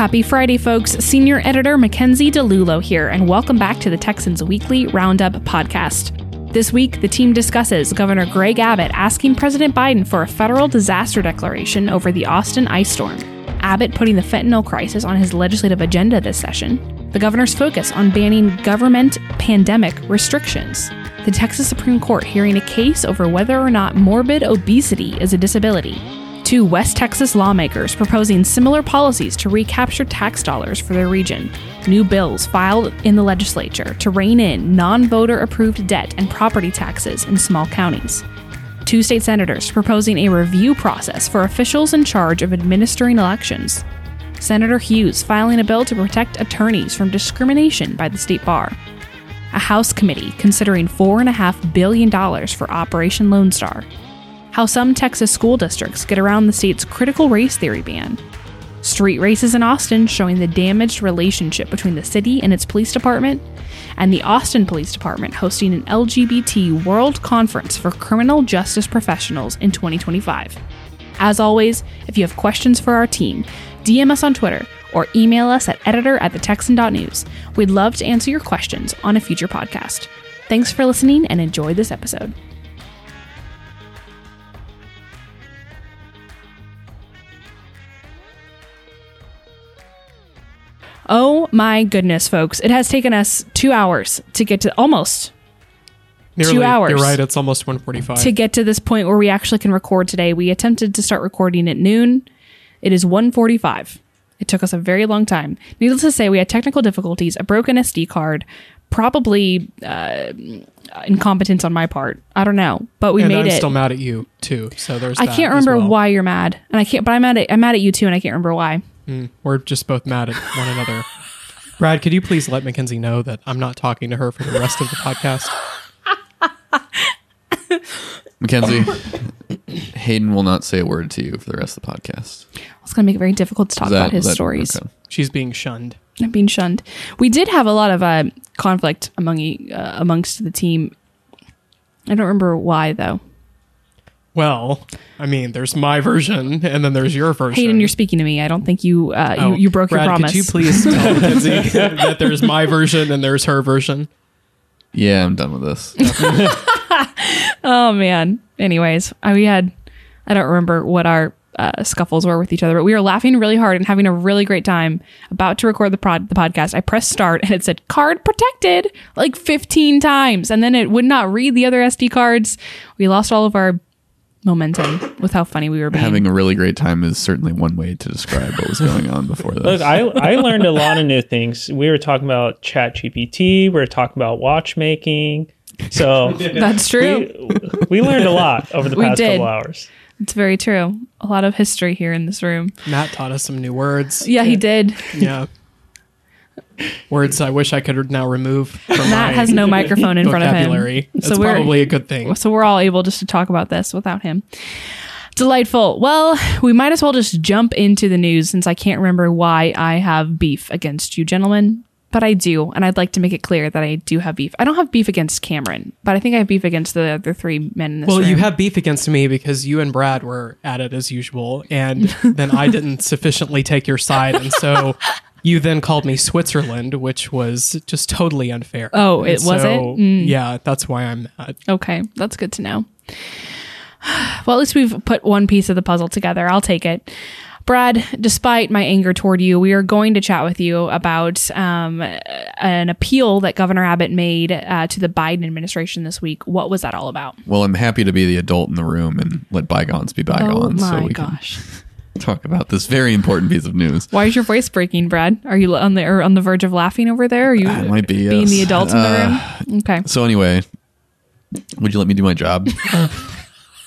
Happy Friday, folks. Senior editor Mackenzie DeLulo here, and welcome back to the Texans Weekly Roundup podcast. This week, the team discusses Governor Greg Abbott asking President Biden for a federal disaster declaration over the Austin ice storm, Abbott putting the fentanyl crisis on his legislative agenda this session, the governor's focus on banning government pandemic restrictions, the Texas Supreme Court hearing a case over whether or not morbid obesity is a disability, two West Texas lawmakers proposing similar policies to recapture tax dollars for their region, new bills filed in the legislature to rein in non voter approved debt and property taxes in small counties. Two state senators proposing a review process for officials in charge of administering elections. Senator Hughes filing a bill to protect attorneys from discrimination by the state bar. A House committee considering $4.5 billion for Operation Lone Star. How some Texas school districts get around the state's critical race theory ban. Street races in Austin showing the damaged relationship between the city and its police department, and the Austin Police Department hosting an LGBT World Conference for Criminal Justice Professionals in 2025. As always, if you have questions for our team, DM us on Twitter or email us at editor at thetexan.news. We'd love to answer your questions on a future podcast. Thanks for listening and enjoy this episode. Oh my goodness, folks. It has taken us two hours to get to almost Nearly, two hours. You're right. It's almost 145. to get to this point where we actually can record today. We attempted to start recording at noon. It is 1:45. It took us a very long time. Needless to say, we had technical difficulties, a broken SD card, probably uh, incompetence on my part. I don't know, but we and made I'm it. still mad at you too. So there's. I can't remember well. why you're mad, and I can't. But I'm mad at I'm mad at you too, and I can't remember why. Mm, we're just both mad at one another. Brad, could you please let Mackenzie know that I'm not talking to her for the rest of the podcast? Mackenzie, Hayden will not say a word to you for the rest of the podcast. It's going to make it very difficult to talk Is that- about his that- stories. okay. She's being shunned. I'm being shunned. We did have a lot of uh, conflict among e- uh, amongst the team. I don't remember why though. Well, I mean, there's my version, and then there's your version. Hayden, you're speaking to me. I don't think you uh, Oh, you, you broke Brad, your promise. Could you please tell Mackenzie that there's my version and there's her version? Yeah, I'm done with this. oh man. Anyways, we had I don't remember what our uh, scuffles were with each other, but we were laughing really hard and having a really great time. About to record the prod the podcast, I pressed start and it said card protected like 15 times, and then it would not read the other SD cards. We lost all of our momentum with how funny we were being. Having a really great time is certainly one way to describe what was going on before this. Look, I, I learned a lot of new things. We were talking about Chat GPT. We were talking about watchmaking. So That's true. we, we learned a lot over the past couple hours. It's very true. A lot of history here in this room. Matt taught us some new words. Yeah, he did. Yeah. Words I wish I could now remove from Matt has no microphone in front of him. It's So we're- probably a good thing. So we're all able just to talk about this without him. Delightful. Well, we might as well just jump into the news since I can't remember why I have beef against you, gentlemen. But I do, and I'd like to make it clear that I do have beef. I don't have beef against Cameron, but I think I have beef against the other three men in this Well, room. you have beef against me because you and Brad were at it as usual, and then I didn't sufficiently take your side, and so you then called me Switzerland, which was just totally unfair. Oh, it- And was it? Mm. Yeah, that's why I'm mad. Okay, that's good to know. Well, at least we've put one piece of the puzzle together. I'll take it. Brad, despite my anger toward you, we are going to chat with you about um, an appeal that Governor Abbott made uh, to the Biden administration this week. What was that all about? well, I'm happy to be the adult in the room and let bygones be bygones. oh so my we gosh! can talk about this very important piece of news. Why is your voice breaking, Brad? Are you on the or on the verge of laughing over there? Are you Uh, it might be, being yes. the adult in the Uh, room? Okay. So anyway, would you let me do my job?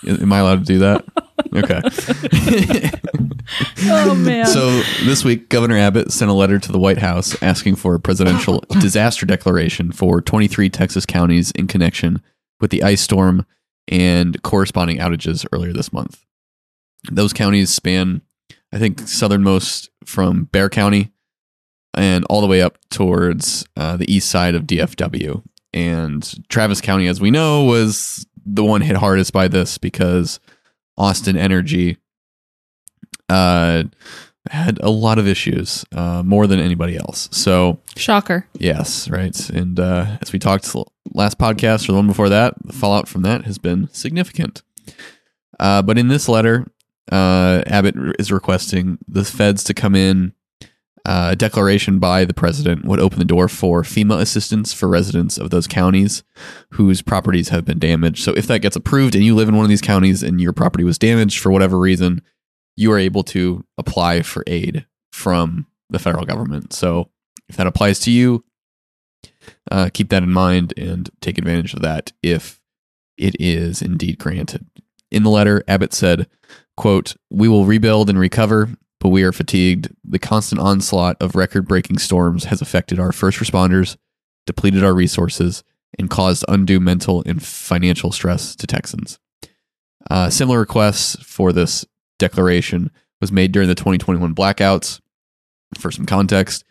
Am I allowed to do that? Okay. Oh man. So this week, Governor Abbott sent a letter to the White House asking for a presidential disaster declaration for 23 Texas counties in connection with the ice storm and corresponding outages earlier this month. Those counties span, I think, southernmost from Bexar County and all the way up towards uh, the east side of DFW. And Travis County, as we know, was the one hit hardest by this because Austin Energy uh, had a lot of issues, uh, more than anybody else. So Shocker. yes, right. And uh, as we talked last podcast or the one before that, the fallout from that has been significant. Uh, but in this letter, uh, Abbott is requesting the feds to come in. Uh, a declaration by the president would open the door for FEMA assistance for residents of those counties whose properties have been damaged. So, if that gets approved and you live in one of these counties and your property was damaged for whatever reason, you are able to apply for aid from the federal government. So, if that applies to you, uh, keep that in mind and take advantage of that if it is indeed granted. In the letter, Abbott said, quote, We will rebuild and recover, but we are fatigued. The constant onslaught of record breaking storms has affected our first responders, depleted our resources, and caused undue mental and financial stress to Texans. Uh, similar requests for this declaration was made during the 2021 blackouts. For some context,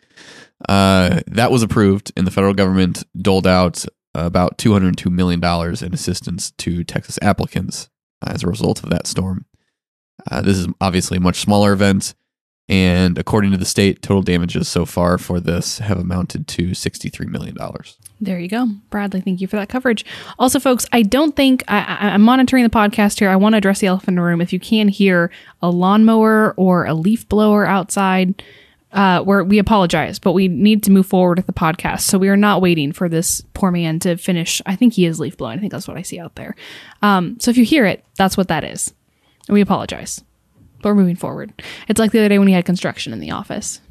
uh, that was approved, and the federal government doled out about $202 million in assistance to Texas applicants as a result of that storm. Uh, this is obviously a much smaller event, and according to the state, total damages so far for this have amounted to $63 million. There you go. Bradley, thank you for that coverage. Also, folks, I don't think I, I'm monitoring the podcast here. I want to address the elephant in the room. If you can hear a lawnmower or a leaf blower outside, uh, where we apologize, but we need to move forward with the podcast. So we are not waiting for this poor man to finish. I think he is leaf blowing. I think that's what I see out there. Um, so if you hear it, that's what that is. We apologize. But we're moving forward. It's like the other day when we had construction in the office.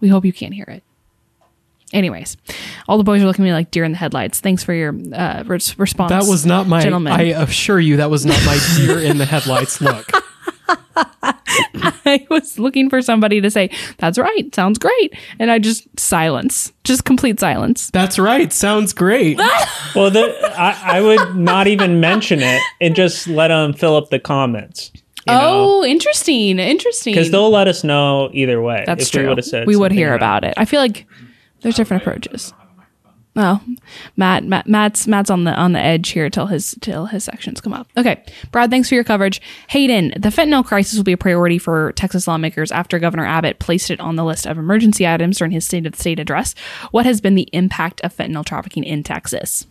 We hope you can't hear it. Anyways, all the boys are looking at me like deer in the headlights. Thanks for your uh, res- response. That was not my. gentlemen. I assure you, that was not my deer in the headlights look. I was looking for somebody to say, "That's right, sounds great," and I just silence, just complete silence. That's right. Sounds great. Well, the, I, I would not even mention it and just let them fill up the comments. Oh, interesting, interesting. because they'll let us know either way. That's if true. We would have said we would hear about it. I feel like there's different approaches. Oh, Matt, Matt, Matt's Matt's on the on the edge here till his till his sections come up. Okay, Brad, thanks for your coverage. Hayden, the fentanyl crisis will be a priority for Texas lawmakers after Governor Abbott placed it on the list of emergency items during his State of the State address. What has been the impact of fentanyl trafficking in Texas?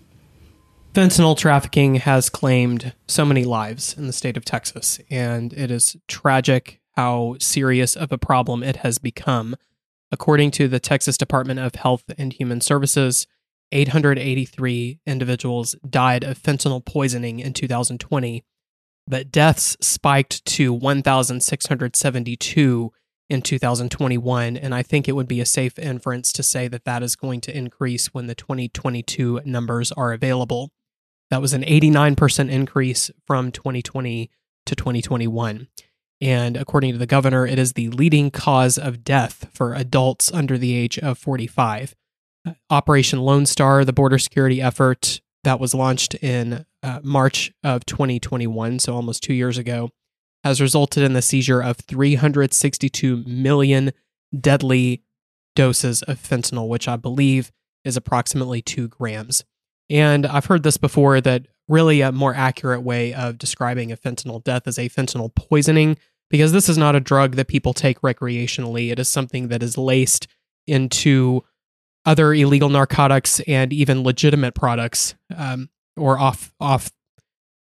Fentanyl trafficking has claimed so many lives in the state of Texas, and it is tragic how serious of a problem it has become. According to the Texas Department of Health and Human Services, 883 individuals died of fentanyl poisoning in 2020, but deaths spiked to 1,672 in 2021. And I think it would be a safe inference to say that that is going to increase when the 2022 numbers are available. That was an 89% increase from 2020 to 2021. And according to the governor, it is the leading cause of death for adults under the age of 45. Uh, Operation Lone Star, the border security effort that was launched in uh, March of 2021, so almost two years ago, has resulted in the seizure of 362 million deadly doses of fentanyl, which I believe is approximately two grams. And I've heard this before that really a more accurate way of describing a fentanyl death is a fentanyl poisoning, because this is not a drug that people take recreationally. It is something that is laced into other illegal narcotics and even legitimate products um, or off off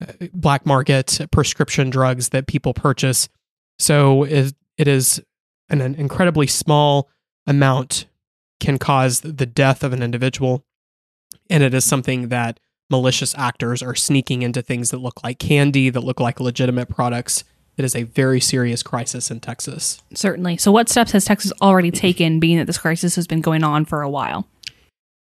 uh, black market prescription drugs that people purchase. So it, it is an, an incredibly small amount can cause the death of an individual, and it is something that malicious actors are sneaking into things that look like candy, that look like legitimate products. It is a very serious crisis in Texas. Certainly. So, what steps has Texas already taken, being that this crisis has been going on for a while?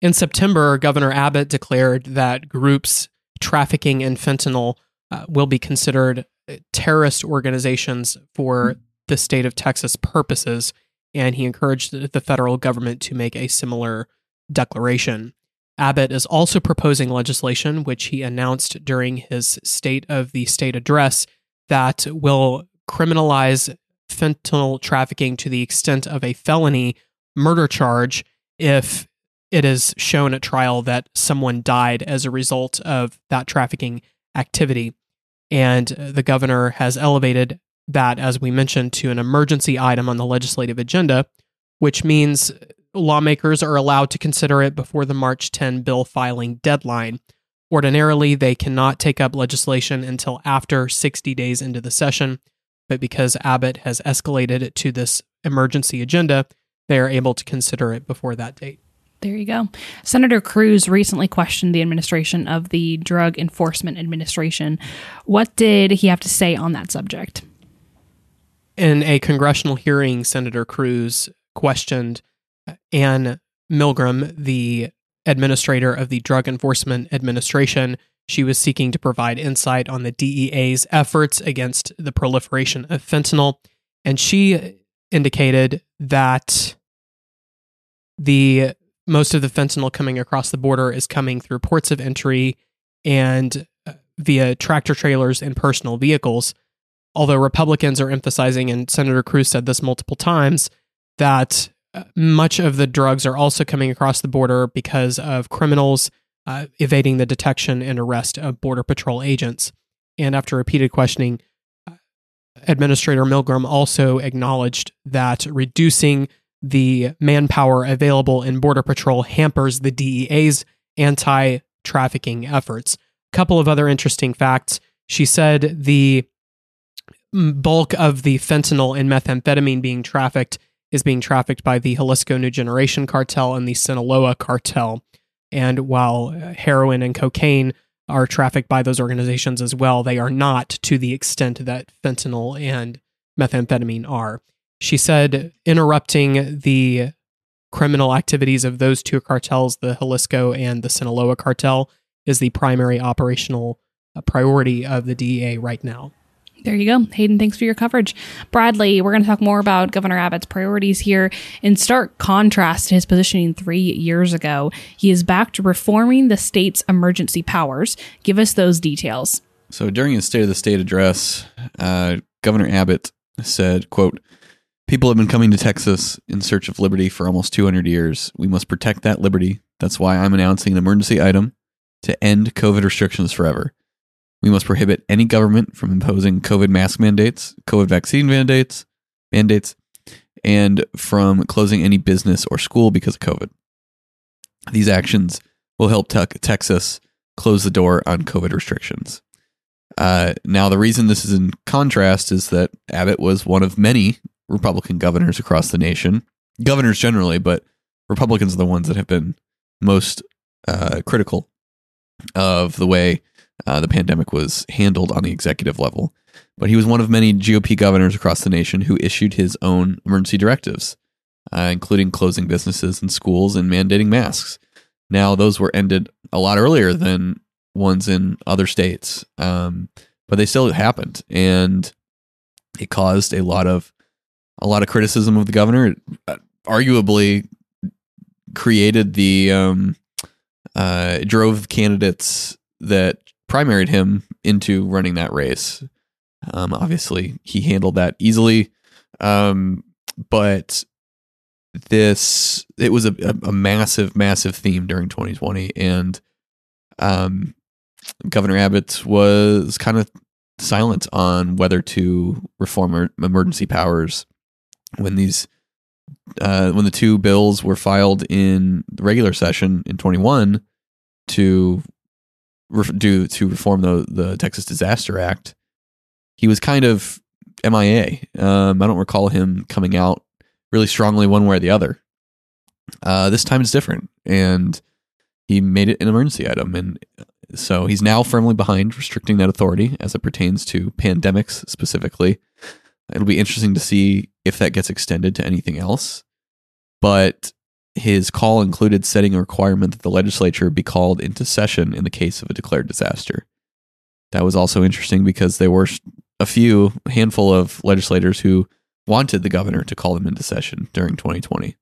In September, Governor Abbott declared that groups trafficking in fentanyl uh, will be considered uh, terrorist organizations for the state of Texas purposes, and he encouraged the the federal government to make a similar declaration. Abbott is also proposing legislation, which he announced during his State of the State address, that will criminalize fentanyl trafficking to the extent of a felony murder charge if it is shown at trial that someone died as a result of that trafficking activity. And the governor has elevated that, as we mentioned, to an emergency item on the legislative agenda, which means lawmakers are allowed to consider it before the March 10 bill filing deadline. Ordinarily, they cannot take up legislation until after 60 days into the session, but because Abbott has escalated it to this emergency agenda, they are able to consider it before that date. There you go. Senator Cruz recently questioned the administration of the Drug Enforcement Administration. What did he have to say on that subject? In a congressional hearing, Senator Cruz questioned Anne Milgram, the administrator of the Drug Enforcement Administration. She was seeking to provide insight on the DEA's efforts against the proliferation of fentanyl. And she indicated that the most of the fentanyl coming across the border is coming through ports of entry and uh, via tractor trailers and personal vehicles. Although Republicans are emphasizing, and Senator Cruz said this multiple times, that much of the drugs are also coming across the border because of criminals uh, evading the detection and arrest of Border Patrol agents. And after repeated questioning, uh, Administrator Milgram also acknowledged that reducing the manpower available in Border Patrol hampers the DEA's anti trafficking efforts. A couple of other interesting facts. She said the bulk of the fentanyl and methamphetamine being trafficked is being trafficked by the Jalisco New Generation cartel and the Sinaloa cartel. And while heroin and cocaine are trafficked by those organizations as well, they are not to the extent that fentanyl and methamphetamine are. She said interrupting the criminal activities of those two cartels, the Jalisco and the Sinaloa cartel, is the primary operational uh, priority of the DEA right now. There you go. Hayden, thanks for your coverage. Bradley, we're going to talk more about Governor Abbott's priorities here. In stark contrast to his positioning three years ago, he is back to reforming the state's emergency powers. Give us those details. So during his State of the State address, uh, Governor Abbott said, quote, People have been coming to Texas in search of liberty for almost 200 years. We must protect that liberty. That's why I'm announcing an emergency item to end COVID restrictions forever. We must prohibit any government from imposing COVID mask mandates, COVID vaccine mandates, mandates, and from closing any business or school because of COVID. These actions will help te- Texas close the door on COVID restrictions. Uh, now, the reason this is in contrast is that Abbott was one of many Republican governors across the nation, governors generally, but Republicans are the ones that have been most uh, critical of the way uh, the pandemic was handled on the executive level. But he was one of many GOP governors across the nation who issued his own emergency directives, uh, including closing businesses and schools and mandating masks. Now, those were ended a lot earlier than ones in other states, um, but they still happened, and it caused a lot of a lot of criticism of the governor. It, uh, arguably, created the um, uh, drove candidates that primaried him into running that race. Um, obviously, he handled that easily, um, but this it was a, a, massive, massive theme during 2020, and um, Governor Abbott was kind of silent on whether to reform emergency powers when these uh, when the two bills were filed in the regular session in 21 to re- do to reform the the Texas Disaster Act, he was kind of MIA. Um, I don't recall him coming out really strongly one way or the other. Uh, this time it's different, and he made it an emergency item, and so he's now firmly behind restricting that authority as it pertains to pandemics specifically. It'll be interesting to see if that gets extended to anything else. But his call included setting a requirement that the legislature be called into session in the case of a declared disaster. That was also interesting because there were a few handful of legislators who wanted the governor to call them into session during 2020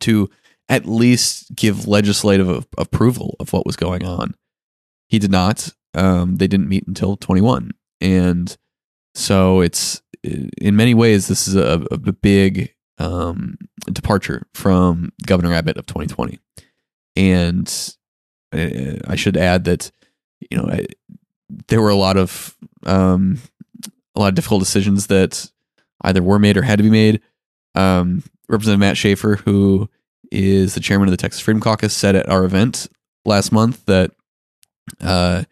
to at least give legislative approval of what was going on. He did not. Um, they didn't meet until 21. And so it's in many ways, this is a, a big um, departure from Governor Abbott of 2020. And uh, I should add that, you know, there were a lot of um, a lot of difficult decisions that either were made or had to be made. Um, Representative Matt Schaefer, who is the chairman of the Texas Freedom Caucus, said at our event last month that uh,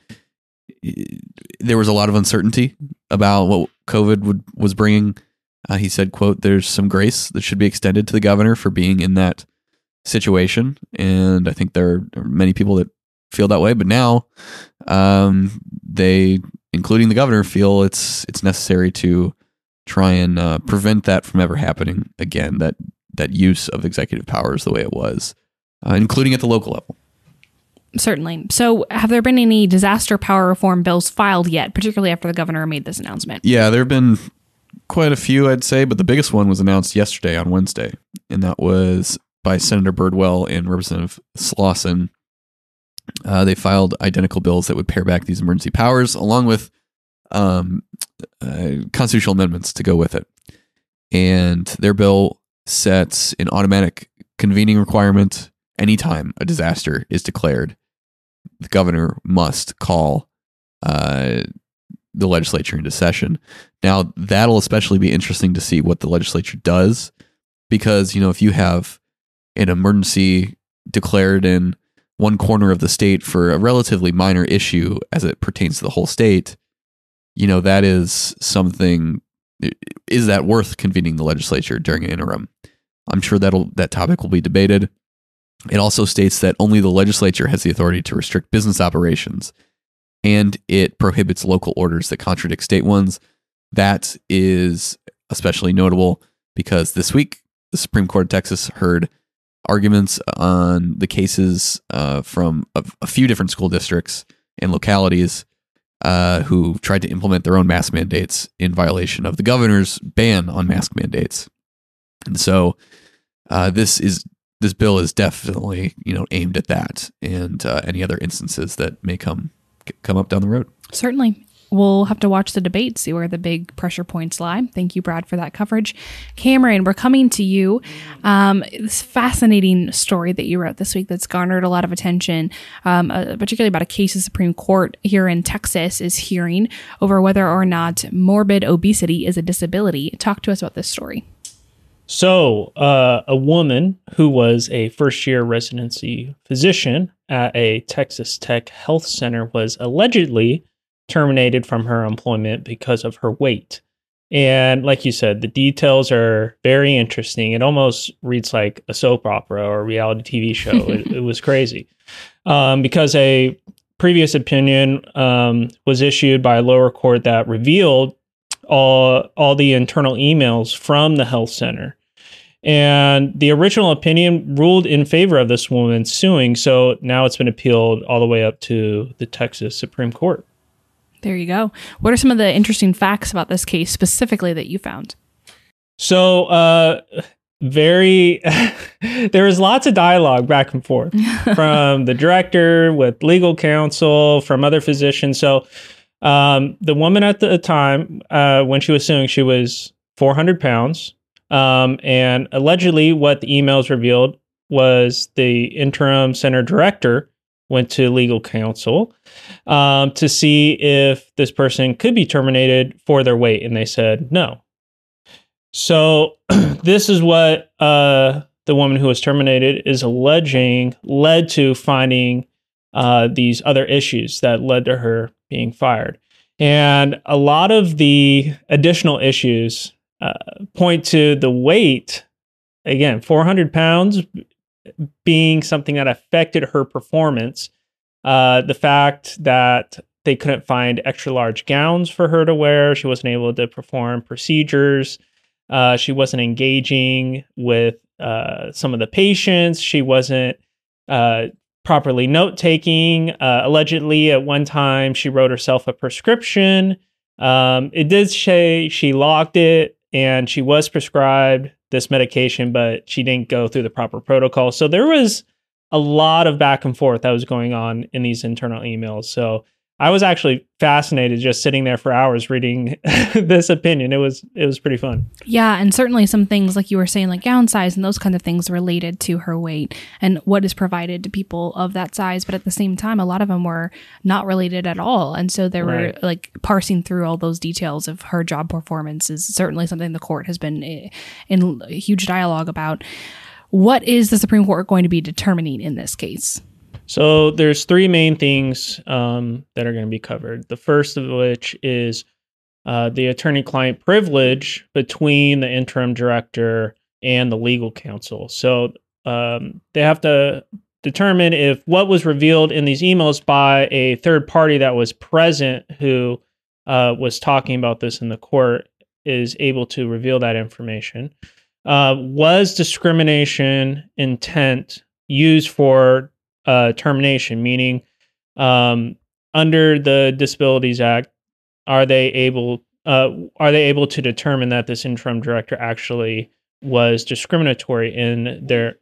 there was a lot of uncertainty about what COVID would, was bringing. Uh, he said, "quote There's some grace that should be extended to the governor for being in that situation, and I think there are many people that feel that way. But now, um, they, including the governor, feel it's it's necessary to try and uh, prevent that from ever happening again. That that use of executive powers the way it was, uh, including at the local level." Certainly. So, have there been any disaster power reform bills filed yet, particularly after the governor made this announcement? Yeah, there have been quite a few, I'd say, but the biggest one was announced yesterday on Wednesday, and that was by Senator Birdwell and Representative Slawson. Uh, they filed identical bills that would pare back these emergency powers, along with um, uh, constitutional amendments to go with it. And their bill sets an automatic convening requirement anytime a disaster is declared the governor must call uh, the legislature into session. Now, that'll especially be interesting to see what the legislature does because, you know, if you have an emergency declared in one corner of the state for a relatively minor issue as it pertains to the whole state, you know, that is something is that worth convening the legislature during an interim? I'm sure that'll that topic will be debated. It also states that only the legislature has the authority to restrict business operations and it prohibits local orders that contradict state ones. That is especially notable because this week the Supreme Court of Texas heard arguments on the cases uh, from a, a, few different school districts and localities uh, who tried to implement their own mask mandates in violation of the governor's ban on mask mandates. And so uh, this is this bill is definitely you know aimed at that and uh, any other instances that may come come up down the road. Certainly. We'll have to watch the debate, see where the big pressure points lie. Thank you, Brad, for that coverage. Cameron, we're coming to you. Um, this fascinating story that you wrote this week that's garnered a lot of attention, um, uh, particularly about a case the Supreme Court here in Texas is hearing over whether or not morbid obesity is a disability. Talk to us about this story. So, uh, a woman who was a first year residency physician at a Texas Tech health center was allegedly terminated from her employment because of her weight. And like you said, the details are very interesting. It almost reads like a soap opera or a reality TV show. it, it, was crazy um, because a previous opinion um, was issued by a lower court that revealed all all the internal emails from the health center and the original opinion ruled in favor of this woman suing. So now it's been appealed all the way up to the Texas Supreme Court. There you go. What are some of the interesting facts about this case specifically that you found? So, uh, very, there was lots of dialogue back and forth from the director with legal counsel, from other physicians. So, um, the woman at the time, uh, when she was suing, she was 400 pounds. Um, and allegedly, what the emails revealed was the interim center director went to legal counsel um, to see if this person could be terminated for their weight, and they said no. So, this is what uh, the woman who was terminated is alleging led to finding uh, these other issues that led to her being fired. And a lot of the additional issues uh, point to the weight again 400 pounds being something that affected her performance uh, the fact that they couldn't find extra large gowns for her to wear she wasn't able to perform procedures uh, she wasn't engaging with uh, some of the patients she wasn't uh, properly note taking allegedly at one time she wrote herself a prescription. Um, it did say she logged it and she was prescribed this medication, but she didn't go through the proper protocol. So there was a lot of back and forth that was going on in these internal emails. So I was actually fascinated just sitting there for hours reading this opinion. It was it was pretty fun. Yeah, and certainly some things like you were saying, like gown size and those kinds of things related to her weight and what is provided to people of that size. But at the same time, a lot of them were not related at all, and so they were Right. like parsing through all those details of her job performance is certainly something the court has been eh, in huge dialogue about. What is the Supreme Court going to be determining in this case? So there's three main things um, that are going to be covered. The first of which is uh, the attorney-client privilege between the interim director and the legal counsel. So um, they have to determine if what was revealed in these emails by a third party that was present who uh, was talking about this in the court is able to reveal that information. Uh, was discrimination intent used for uh, termination, meaning um, under the Disabilities Act, are they able uh, are they able to determine that this interim director actually was discriminatory in their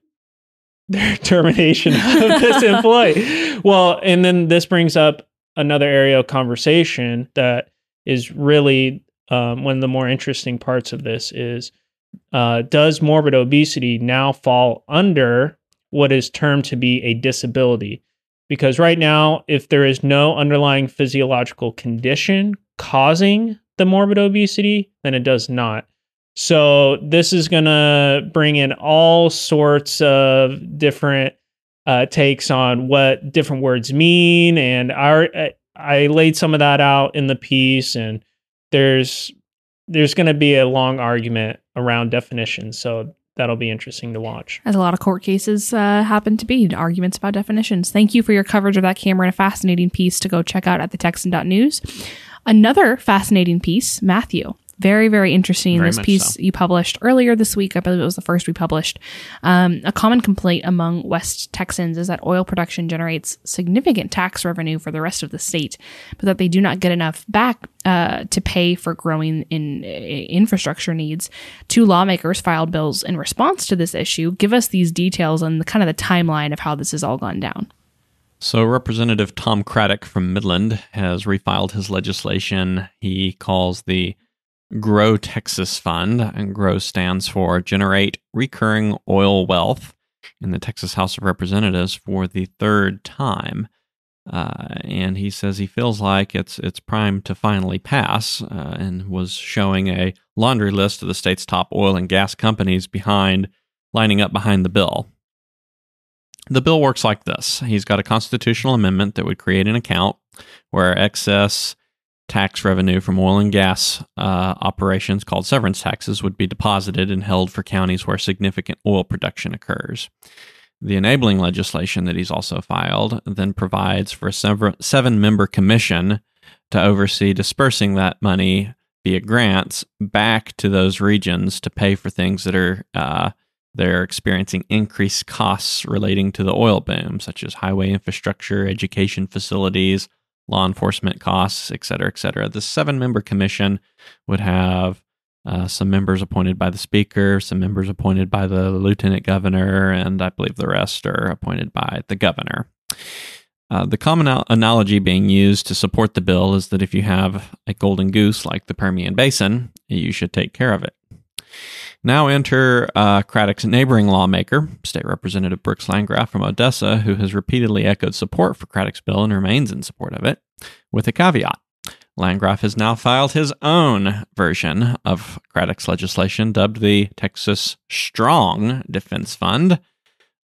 their termination of this employee? Well, and then this brings up another area of conversation that is really um, one of the more interesting parts of this is uh, does morbid obesity now fall under what is termed to be a disability. Because right now, if there is no underlying physiological condition causing the morbid obesity, then it does not. So, this is going to bring in all sorts of different uh, takes on what different words mean. And I, I laid some of that out in the piece, and there's there's going to be a long argument around definitions. So, that'll be interesting to watch. As a lot of court cases uh, happen to be, arguments about definitions. Thank you for your coverage of that, Cameron. A fascinating piece to go check out at the Texan.news. Another fascinating piece, Matthew. Very, very interesting. Very this piece so. you published earlier this week. I believe it was the first we published. Um, a common complaint among West Texans is that oil production generates significant tax revenue for the rest of the state, but that they do not get enough back uh, to pay for growing in uh, infrastructure needs. Two lawmakers filed bills in response to this issue. Give us these details and the kind of the timeline of how this has all gone down. So, Representative Tom Craddick from Midland has refiled his legislation. He calls the Grow Texas Fund, and GROW stands for Generate Recurring Oil Wealth in the Texas House of Representatives for the third time. Uh, and he says he feels like it's it's primed to finally pass, uh, and was showing a laundry list of the state's top oil and gas companies behind lining up behind the bill. The bill works like this He's got a constitutional amendment that would create an account where excess tax revenue from oil and gas uh, operations called severance taxes would be deposited and held for counties where significant oil production occurs. The enabling legislation that he's also filed then provides for a seven member commission to oversee dispersing that money via grants back to those regions to pay for things that are uh, they're experiencing increased costs relating to the oil boom, such as highway infrastructure, education facilities, law enforcement costs, et cetera, et cetera. The seven member commission would have uh, some members appointed by the speaker, some members appointed by the lieutenant governor, and I believe the rest are appointed by the governor. Uh, the common al- analogy being used to support the bill is that if you have a golden goose like the Permian Basin, you should take care of it. Now enter uh, Craddick's neighboring lawmaker, State Representative Brooks Landgraf from Odessa, who has repeatedly echoed support for Craddick's bill and remains in support of it, with a caveat. Landgraf has now filed his own version of Craddick's legislation, dubbed the Texas Strong Defense Fund.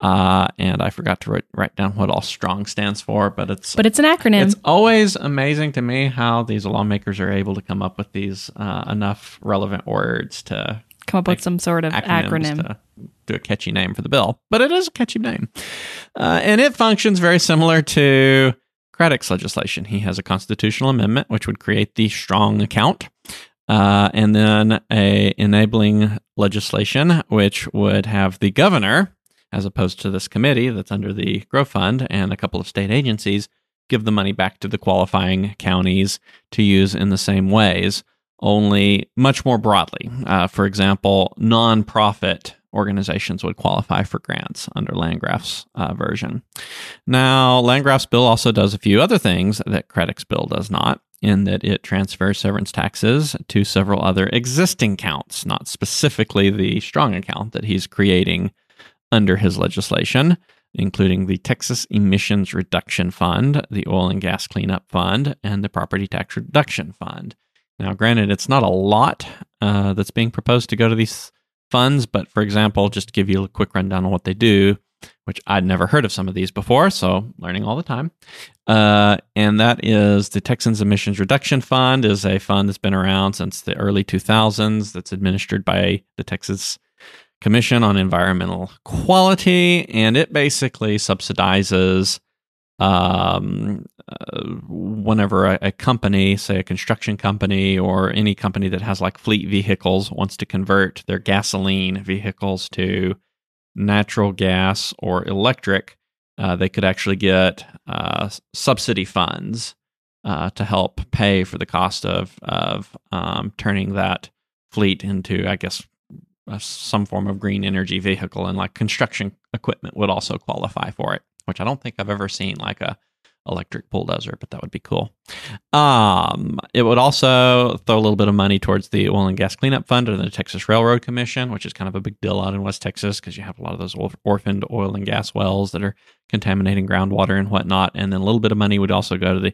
Uh, and I forgot to write, write down what all strong stands for, but it's But it's an acronym. it's always amazing to me how these lawmakers are able to come up with these uh, enough relevant words to Come up with some sort of acronym. do a catchy name for the bill. But it is a catchy name, uh, and it functions very similar to Craddick's legislation. He has a constitutional amendment which would create the strong account. Uh, and then a enabling legislation which would have the governor as opposed to this committee that's under the Grow Fund and a couple of state agencies, give the money back to the qualifying counties to use in the same ways, only much more broadly. Uh, for example, nonprofit organizations would qualify for grants under Landgraf's uh, version. Now, Landgraf's bill also does a few other things that Craddick's bill does not, in that it transfers severance taxes to several other existing counts, not specifically the strong account that he's creating under his legislation, including the Texas Emissions Reduction Fund, the Oil and Gas Cleanup Fund, and the Property Tax Reduction Fund. Now, granted, it's not a lot uh, that's being proposed to go to these funds, but for example, just to give you a quick rundown on what they do, which I'd never heard of some of these before, so learning all the time. Uh, and that is the Texans Emissions Reduction Fund is a fund that's been around since the early 2000s that's administered by the Texas Commission on Environmental Quality, and it basically subsidizes um, uh, whenever a, a, company, say a construction company or any company that has like fleet vehicles, wants to convert their gasoline vehicles to natural gas or electric, uh, they could actually get uh, subsidy funds uh, to help pay for the cost of of um, turning that fleet into, I guess, some form of green energy vehicle, and like construction equipment would also qualify for it. Which I don't think I've ever seen like a electric bulldozer, but that would be cool. Um, it would also throw a little bit of money towards the oil and gas cleanup fund under the Texas Railroad Commission, which is kind of a big deal out in West Texas because you have a lot of those orphaned oil and gas wells that are contaminating groundwater and whatnot. And then a little bit of money would also go to the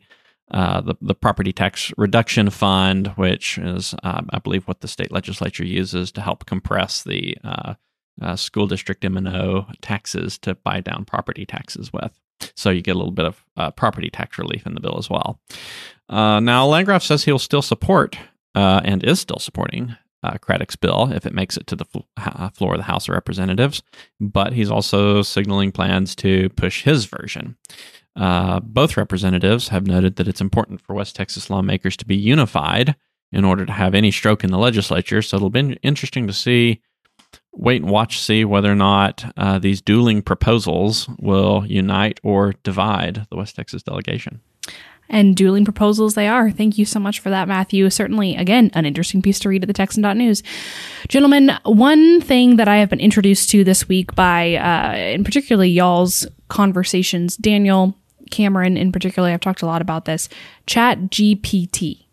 uh, the, the property tax reduction fund, which is, uh, I believe, what the state legislature uses to help compress the uh, uh school district M&O taxes to buy down property taxes with. So you get a little bit of uh, property tax relief in the bill as well. Uh, now, Landgraf says he'll still support uh, and is still supporting uh, Craddick's bill if it makes it to the fl- floor of the House of Representatives, but he's also signaling plans to push his version. Uh, both representatives have noted that it's important for West Texas lawmakers to be unified in order to have any stroke in the legislature. So it'll be interesting to see wait and watch, see whether or not uh, these dueling proposals will unite or divide the West Texas delegation. And dueling proposals they are. Thank you so much for that, Matthew. Certainly, again, an interesting piece to read at the Texan.news. Gentlemen, one thing that I have been introduced to this week by, uh, in particularly y'all's conversations, Daniel, Cameron in particular, I've talked a lot about this, Chat GPT.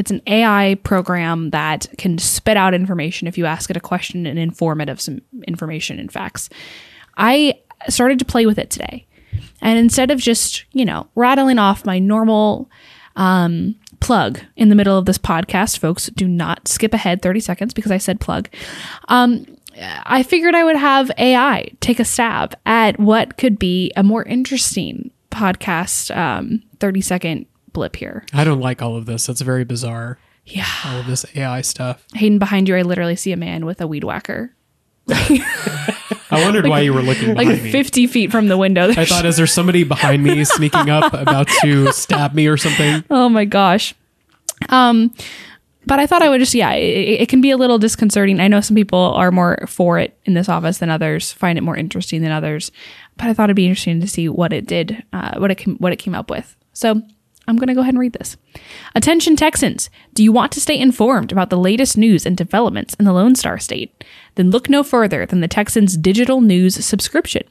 It's an AI program that can spit out information if you ask it a question and inform it of some information and facts. I started to play with it today. And instead of just, you know, rattling off my normal um, plug in the middle of this podcast, folks, do not skip ahead 30 seconds because I said plug. Um, I figured I would have AI take a stab at what could be a more interesting podcast um, 30 second blip here. I don't like all of this. That's very bizarre. Yeah. All of this AI stuff. Hayden, behind you, I literally see a man with a weed whacker. I wondered like, why you were looking like 50 me. feet from the window. I thought, is there somebody behind me sneaking up about to stab me or something? Oh my gosh. Um, but I thought I would just, yeah, it, it, can be a little disconcerting. I know some people are more for it in this office than others, find it more interesting than others. But I thought it'd be interesting to see what it did, uh, what it what it came up with. So I'm going to go ahead and read this. Attention Texans, do you want to stay informed about the latest news and developments in the Lone Star State? Then look no further than the Texans digital news subscription.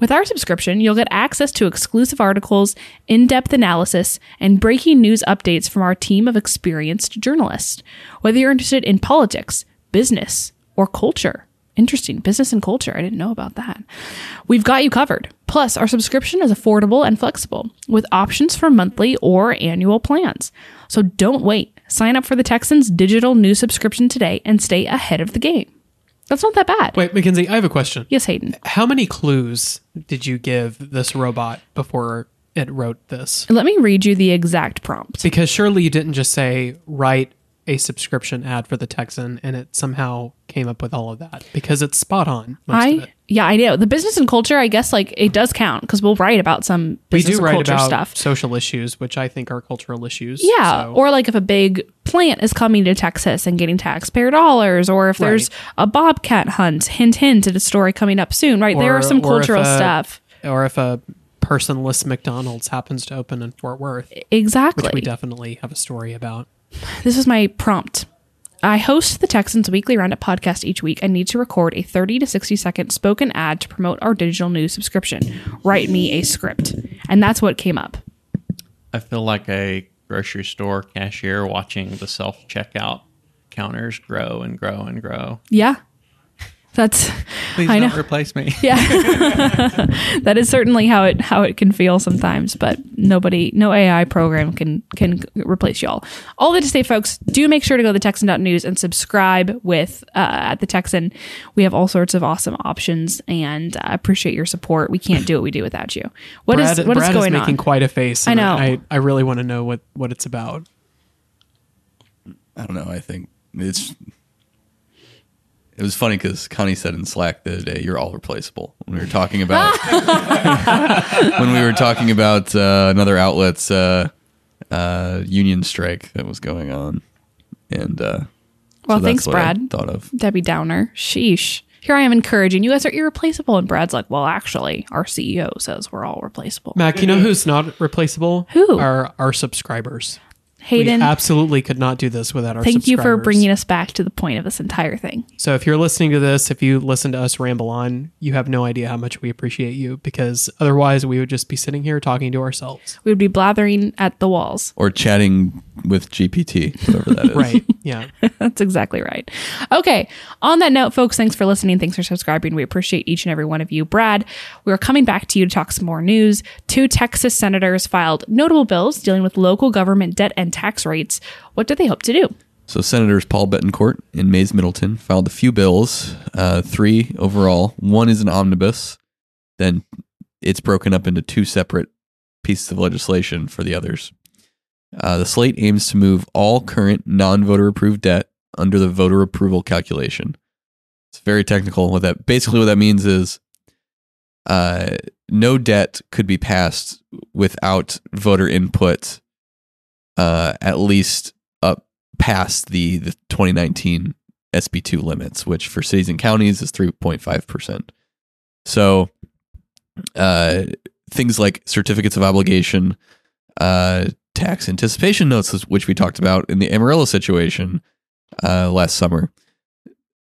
With our subscription, you'll get access to exclusive articles, in depth analysis, and breaking news updates from our team of experienced journalists. Whether you're interested in politics, business, or culture, Interesting. Business and culture. I didn't know about that. We've got you covered. Plus, our subscription is affordable and flexible with options for monthly or annual plans. So don't wait. Sign up for the Texans digital news subscription today and stay ahead of the game. That's not that bad. Wait, Mackenzie, I have a question. Yes, Hayden. How many clues did you give this robot before it wrote this? Let me read you the exact prompt. Because surely you didn't just say, write a subscription ad for the Texan, and it somehow came up with all of that because it's spot on. I yeah, I know the business and culture. I guess like it does count because we'll write about some we do write about stuff, social issues, which I think are cultural issues. Yeah, so. or like if a big plant is coming to Texas and getting taxpayer dollars, or if there's right. a bobcat hunt. Hint, hint at a story coming up soon. Right, or, there are some cultural a, stuff. Or if a personless McDonald's happens to open in Fort Worth, exactly, which we definitely have a story about. This is my prompt. I host the Texans Weekly Roundup podcast each week and need to record a 30 to 60 second spoken ad to promote our digital news subscription. Write me a script. And that's what came up. I feel like a grocery store cashier watching the self checkout counters grow and grow and grow. Yeah. That's Please I don't know. replace me. yeah. that is certainly how it how it can feel sometimes, but nobody no AI program can can replace y'all. All that to say folks, do make sure to go to texan.news and subscribe with uh, at the Texan. We have all sorts of awesome options and I appreciate your support. We can't do what we do without you. What is Brad, what is Brad going is making on? quite a face. I know. I, I really want to know what, what it's about. I don't know. I think it's. It was funny because Connie said in Slack the other day, "You're all replaceable." When we were talking about when we were talking about uh, another outlet's uh, uh, union strike that was going on, and uh, Well, so that's thanks what I Brad. thought of. Debbie Downer. Sheesh. Here I am encouraging you guys are irreplaceable and Brad's like, "Well, actually, our CEO says we're all replaceable." Mac, you know who's not replaceable? Who? Are our subscribers. Hayden, we absolutely could not do this without our thank you for bringing us back to the point of this entire thing. So if you're listening to this, if you listen to us ramble on, you have no idea how much we appreciate you because otherwise we would just be sitting here talking to ourselves. We would be blathering at the walls. Or chatting with GPT, whatever that is. Right. Yeah. That's exactly right. Okay. On that note, folks, thanks for listening. Thanks for subscribing. We appreciate each and every one of you. Brad, we are coming back to you to talk some more news. Two Texas senators filed notable bills dealing with local government debt and tax rates. What do they hope to do? So Senators Paul Bettencourt and Mayes Middleton filed a few bills, uh, three overall. One is an omnibus. Then it's broken up into two separate pieces of legislation for the others. Uh, the slate aims to move all current non-voter approved debt under the voter approval calculation. It's very technical. What that basically what that means is, uh, no debt could be passed without voter input, uh, at least up past the the 2019 SB2 limits, which for cities and counties is 3.5 percent. So, uh, things like certificates of obligation, uh, tax anticipation notes, which we talked about in the Amarillo situation uh, last summer,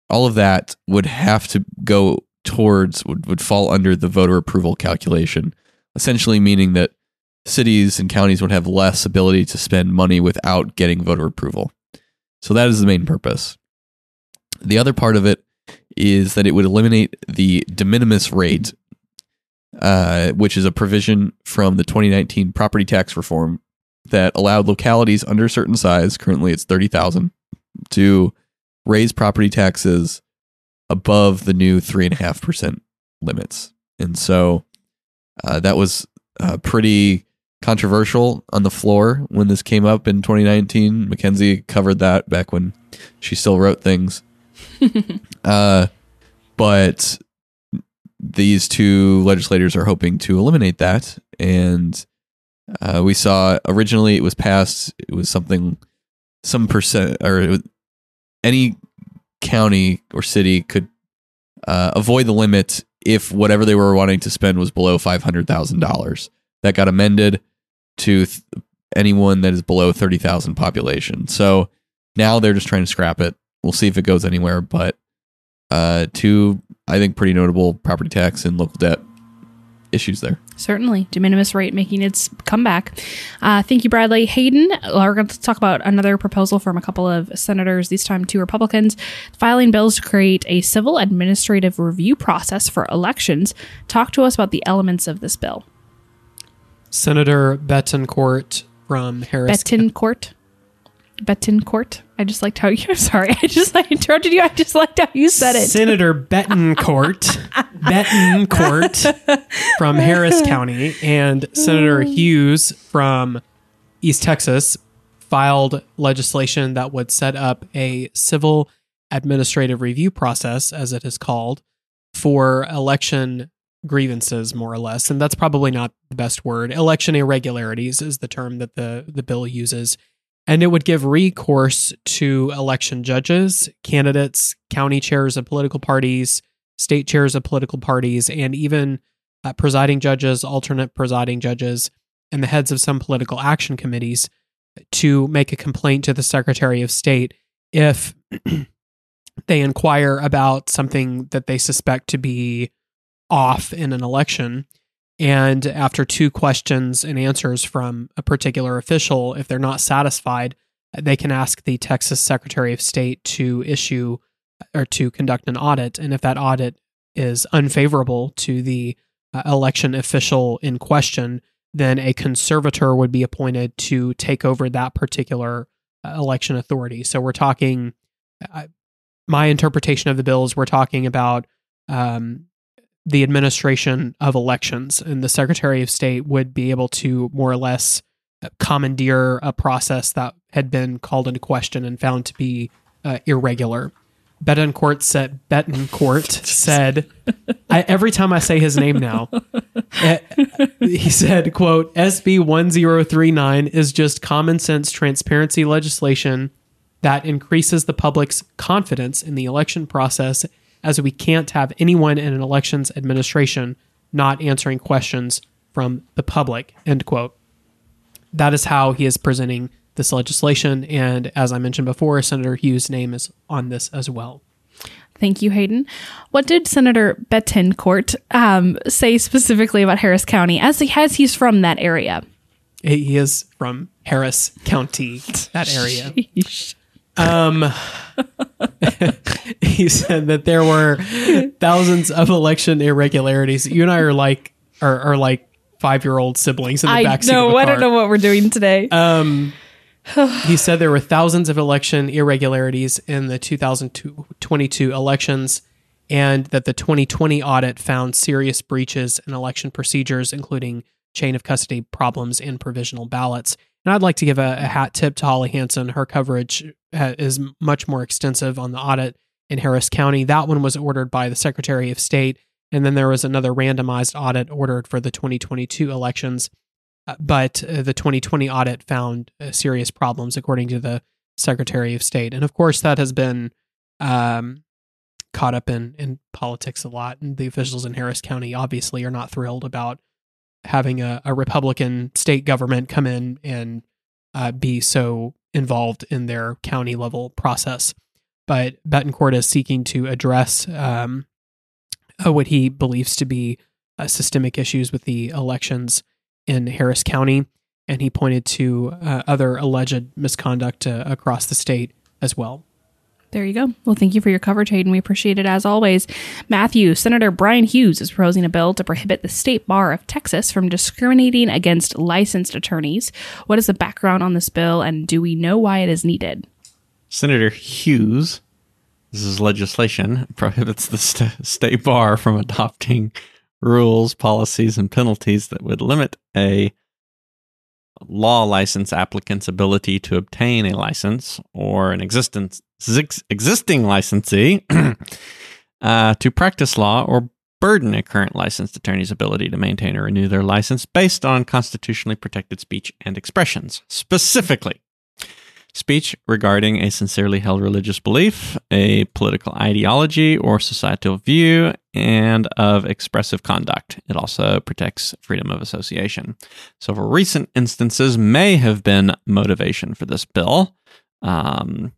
all of that would have to go towards would, would fall under the voter approval calculation, essentially meaning that cities and counties would have less ability to spend money without getting voter approval. So that is the main purpose. The other part of it is that it would eliminate the de minimis rate, uh, which is a provision from the 2019 property tax reform that allowed localities under a certain size, currently it's 30,000, to raise property taxes above the new 3.5% limits. And so uh, that was uh, pretty controversial on the floor when this came up in 2019. Mackenzie covered that back when she still wrote things. uh, but these two legislators are hoping to eliminate that. And uh, we saw originally it was passed, it was something, some percent, or any county or city could uh, avoid the limit if whatever they were wanting to spend was below $500,000. That got amended to th- anyone that is below 30,000 population. So now they're just trying to scrap it. We'll see if it goes anywhere, but uh, two, I think, pretty notable property tax and local debt issues there. Certainly, de minimis rate making its comeback. Uh, thank you, Bradley. Hayden, we're going to talk about another proposal from a couple of senators, this time two Republicans, filing bills to create a civil administrative review process for elections. Talk to us about the elements of this bill. Senator Bettencourt from Harris. Bettencourt. Bettencourt. I just liked how you. Sorry. I just I interrupted you. I just liked how you said it. Senator Bettencourt, Bettencourt from Harris County, and Senator Hughes from East Texas filed legislation that would set up a civil administrative review process, as it is called, for election grievances, more or less. And that's probably not the best word. Election irregularities is the term that the, the bill uses. And it would give recourse to election judges, candidates, county chairs of political parties, state chairs of political parties, and even uh, presiding judges, alternate presiding judges, and the heads of some political action committees to make a complaint to the Secretary of State if they inquire about something that they suspect to be off in an election. And after two questions and answers from a particular official, if they're not satisfied, they can ask the Texas Secretary of State to issue or to conduct an audit. And if that audit is unfavorable to the uh, election official in question, then a conservator would be appointed to take over that particular uh, election authority. So we're talking, uh, my interpretation of the bill is we're talking about um, the administration of elections, and the Secretary of State would be able to more or less commandeer a process that had been called into question and found to be uh, irregular. Bettencourt said Bettencourt said I, every time I say his name now, eh, he said, "quote SB one zero three nine is just common sense transparency legislation that increases the public's confidence in the election process, as we can't have anyone in an elections administration not answering questions from the public." End quote. That is how he is presenting this legislation. And as I mentioned before, Senator Hughes' name is on this as well. Thank you, Hayden. What did Senator Bettencourt um, say specifically about Harris County as, he, as he's from that area? He is from Harris County, that area. Um, he said that there were thousands of election irregularities. You and I are like are, are like five year old siblings in the I backseat a I don't know what we're doing today. Um, he said there were thousands of election irregularities in the 2022 elections, and that the 2020 audit found serious breaches in election procedures, including chain of custody problems and provisional ballots. And I'd like to give a, a hat tip to Holly Hansen. Her coverage ha- is much more extensive on the audit in Harris County. That one was ordered by the Secretary of State. And then there was another randomized audit ordered for the 2022 elections. Uh, but uh, the 2020 audit found uh, serious problems, according to the Secretary of State. And of course, that has been um, caught up in, in politics a lot. And the officials in Harris County obviously are not thrilled about having a, a Republican state government come in and uh, be so involved in their county level process. But Bettencourt is seeking to address um, uh, what he believes to be uh, systemic issues with the elections in Harris County, and he pointed to uh, other alleged misconduct uh, across the state as well. There you go. Well, thank you for your coverage, Hayden. We appreciate it as always. Matthew, Senator Bryan Hughes is proposing a bill to prohibit the state bar of Texas from discriminating against licensed attorneys. What is the background on this bill, and do we know why it is needed? Senator Hughes, this is legislation, prohibits the st- state bar from adopting rules, policies, and penalties that would limit a law license applicant's ability to obtain a license or an existence, ex- existing licensee uh, to practice law or burden a current licensed attorney's ability to maintain or renew their license based on constitutionally protected speech and expressions. Specifically, speech regarding a sincerely held religious belief, a political ideology or societal view, and of expressive conduct. It also protects freedom of association. Several recent instances may have been motivation for this bill. Um,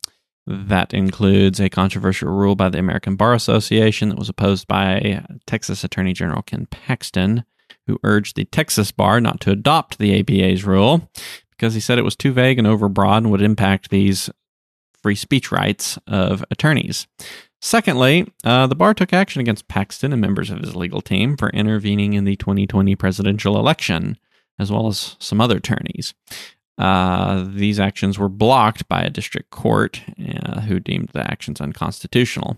that includes a controversial rule by the American Bar Association that was opposed by Texas Attorney General Ken Paxton, who urged the Texas bar not to adopt the ABA's rule because he said it was too vague and overbroad and would impact these free speech rights of attorneys. Secondly, uh, the bar took action against Paxton and members of his legal team for intervening in the 2020 presidential election, as well as some other attorneys. Uh, these actions were blocked by a district court uh, who deemed the actions unconstitutional.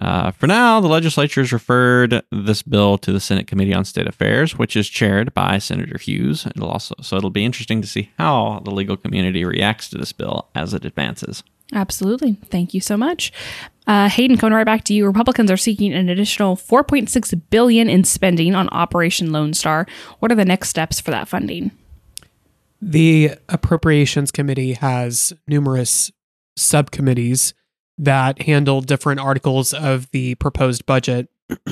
Uh, for now, the legislature has referred this bill to the Senate Committee on State Affairs, which is chaired by Senator Hughes. It'll also so it'll be interesting to see how the legal community reacts to this bill as it advances. Absolutely. Thank you so much. Uh, Hayden, coming right back to you. Republicans are seeking an additional 4.6 billion in spending on Operation Lone Star. What are the next steps for that funding? The Appropriations Committee has numerous subcommittees that handle different articles of the proposed budget.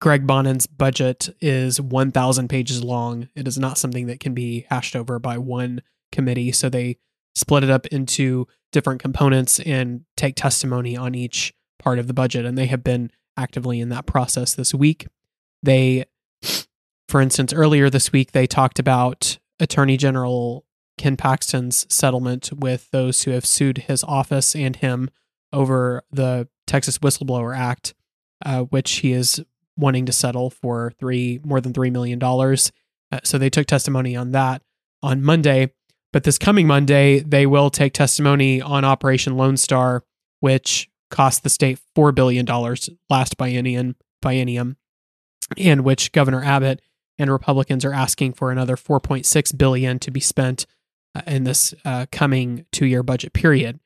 Greg Bonnen's budget is 1,000 pages long. It is not something that can be hashed over by one committee. So they split it up into different components and take testimony on each part of the budget. And they have been actively in that process this week. They, for instance, earlier this week, they talked about Attorney General Ken Paxton's settlement with those who have sued his office and him over the Texas Whistleblower Act, uh, which he is wanting to settle for three more than three million dollars. Uh, so they took testimony on that on Monday. But this coming Monday, they will take testimony on Operation Lone Star, which cost the state $4 billion last biennium, biennium, and which Governor Abbott and Republicans are asking for another 4.6 billion to be spent uh, in this uh, coming two-year budget period.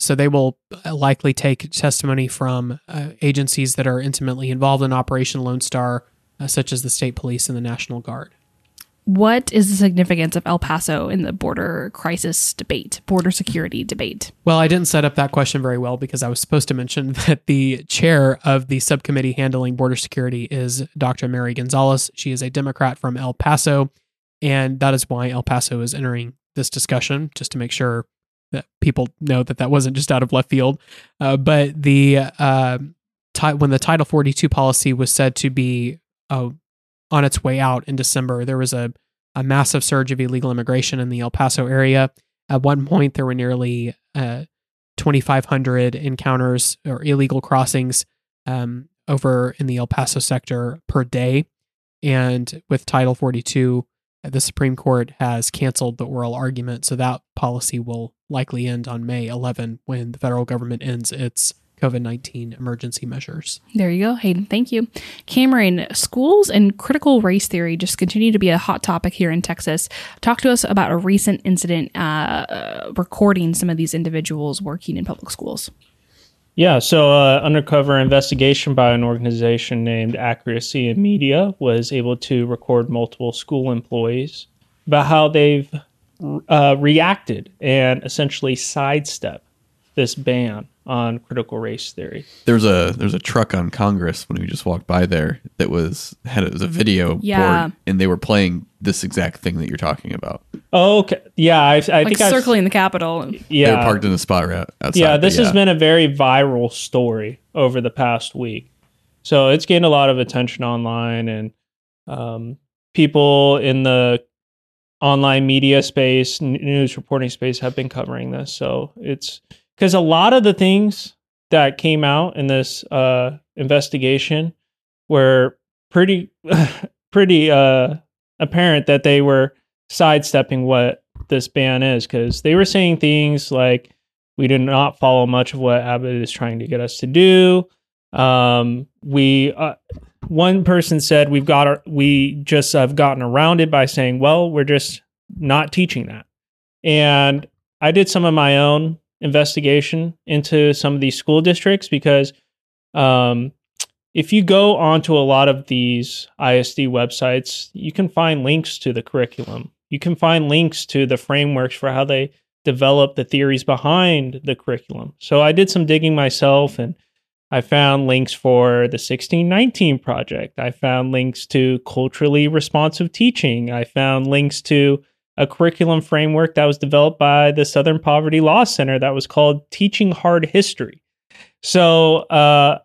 So they will uh, likely take testimony from uh, agencies that are intimately involved in Operation Lone Star, uh, such as the state police and the National Guard. What is the significance of El Paso in the border crisis debate, border security debate? Well, I didn't set up that question very well because I was supposed to mention that the chair of the subcommittee handling border security is Dr. Mary Gonzalez. She is a Democrat from El Paso, and that is why El Paso is entering this discussion, just to make sure that people know that that wasn't just out of left field. Uh, but the uh, when the Title 42 policy was said to be uh, on its way out in December, there was a, a massive surge of illegal immigration in the El Paso area. At one point, there were nearly uh, 2,500 encounters or illegal crossings um, over in the El Paso sector per day. And with Title 42, the Supreme Court has canceled the oral argument. So that policy will likely end on May 11 when the federal government ends its COVID 19 emergency measures. There you go, Hayden. Thank you. Cameron, schools and critical race theory just continue to be a hot topic here in Texas. Talk to us about a recent incident uh, recording some of these individuals working in public schools. Yeah, so uh, undercover investigation by an organization named Accuracy in Media was able to record multiple school employees about how they've uh, reacted and essentially sidestep this ban on critical race theory. There's a there's a truck on Congress when we just walked by there that was had it was a video Yeah. board and they were playing this exact thing that you're talking about. Oh, okay. Yeah, I, I Like think I've- circling the Capitol. And They were Yeah, parked in the spot right outside. yeah. but This has been a very viral story over the past week, so it's gained a lot of attention online, and um, people in the online media space, n- news reporting space, have been covering this. So it's because a lot of the things that came out in this uh, investigation were pretty, pretty uh, apparent that they were sidestepping what this ban is because they were saying things like we did not follow much of what Abbott is trying to get us to do. Um, we uh, one person said we've got our, we just have gotten around it by saying, well, we're just not teaching that. And I did some of my own investigation into some of these school districts because um, if you go onto a lot of these ISD websites, you can find links to the curriculum. You can find links to the frameworks for how they develop the theories behind the curriculum. So I did some digging myself and I found links for the 1619 project. I found links to culturally responsive teaching. I found links to a curriculum framework that was developed by the Southern Poverty Law Center that was called Teaching Hard History. So, uh,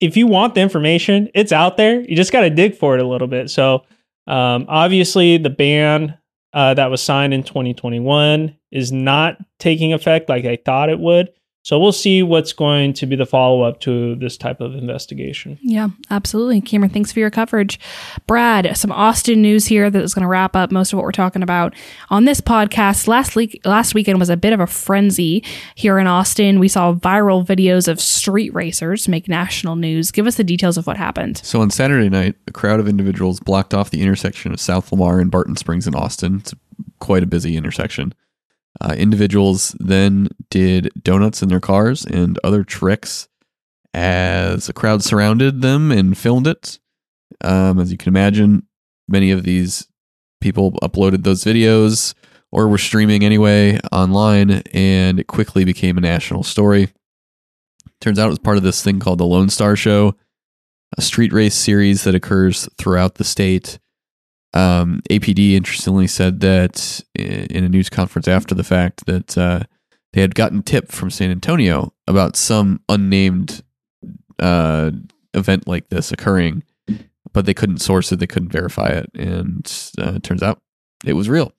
if you want the information, it's out there. You just got to dig for it a little bit. So, um, obviously, the ban uh, that was signed in 2021 is not taking effect like I thought it would. So we'll see what's going to be the follow up to this type of investigation. Yeah, absolutely. Cameron, thanks for your coverage. Brad, some Austin news here that is going to wrap up most of what we're talking about on this podcast. Last week, last weekend was a bit of a frenzy here in Austin. We saw viral videos of street racers make national news. Give us the details of what happened. So on Saturday night, a crowd of individuals blocked off the intersection of South Lamar and Barton Springs in Austin. It's quite a busy intersection. Uh, individuals then did donuts in their cars and other tricks as a crowd surrounded them and filmed it. Um, as you can imagine, many of these people uploaded those videos or were streaming anyway online, and it quickly became a national story. Turns out it was part of this thing called the Lone Star Show, a street race series that occurs throughout the state. Um, APD interestingly said that in a news conference after the fact that uh, they had gotten tip from San Antonio about some unnamed uh, event like this occurring, but they couldn't source it, they couldn't verify it, and uh, it turns out it was real.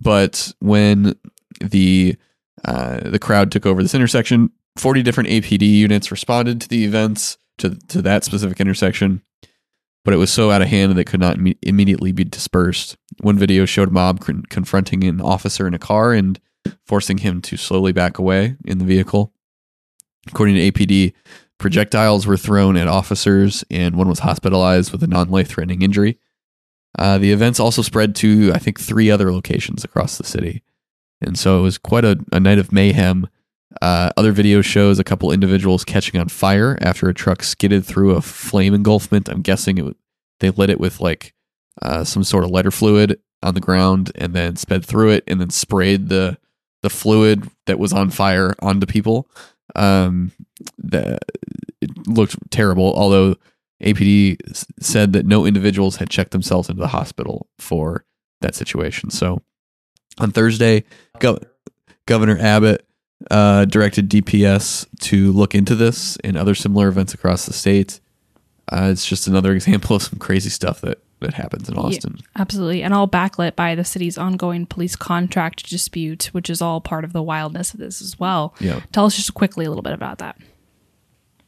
But when the uh, the crowd took over this intersection, forty different APD units responded to the events to to that specific intersection, but it was so out of hand that they could not imme- immediately be dispersed. One video showed mob con- confronting an officer in a car and forcing him to slowly back away in the vehicle. According to APD, projectiles were thrown at officers, and one was hospitalized with a non life threatening injury. Uh, the events also spread to, I think, three other locations across the city. And so it was quite a, a night of mayhem. Uh, other video shows a couple individuals catching on fire after a truck skidded through a flame engulfment. I'm guessing it, they lit it with like uh, some sort of lighter fluid on the ground and then sped through it and then sprayed the the fluid that was on fire onto people. Um, the, it looked terrible, although APD said that no individuals had checked themselves into the hospital for that situation. So on Thursday, Gov- Governor Abbott uh, directed DPS to look into this and other similar events across the state. Uh, it's just another example of some crazy stuff that, that happens in Austin. Absolutely. And all backlit by the city's ongoing police contract dispute, which is all part of the wildness of this as well. Yeah. Tell us just quickly a little bit about that.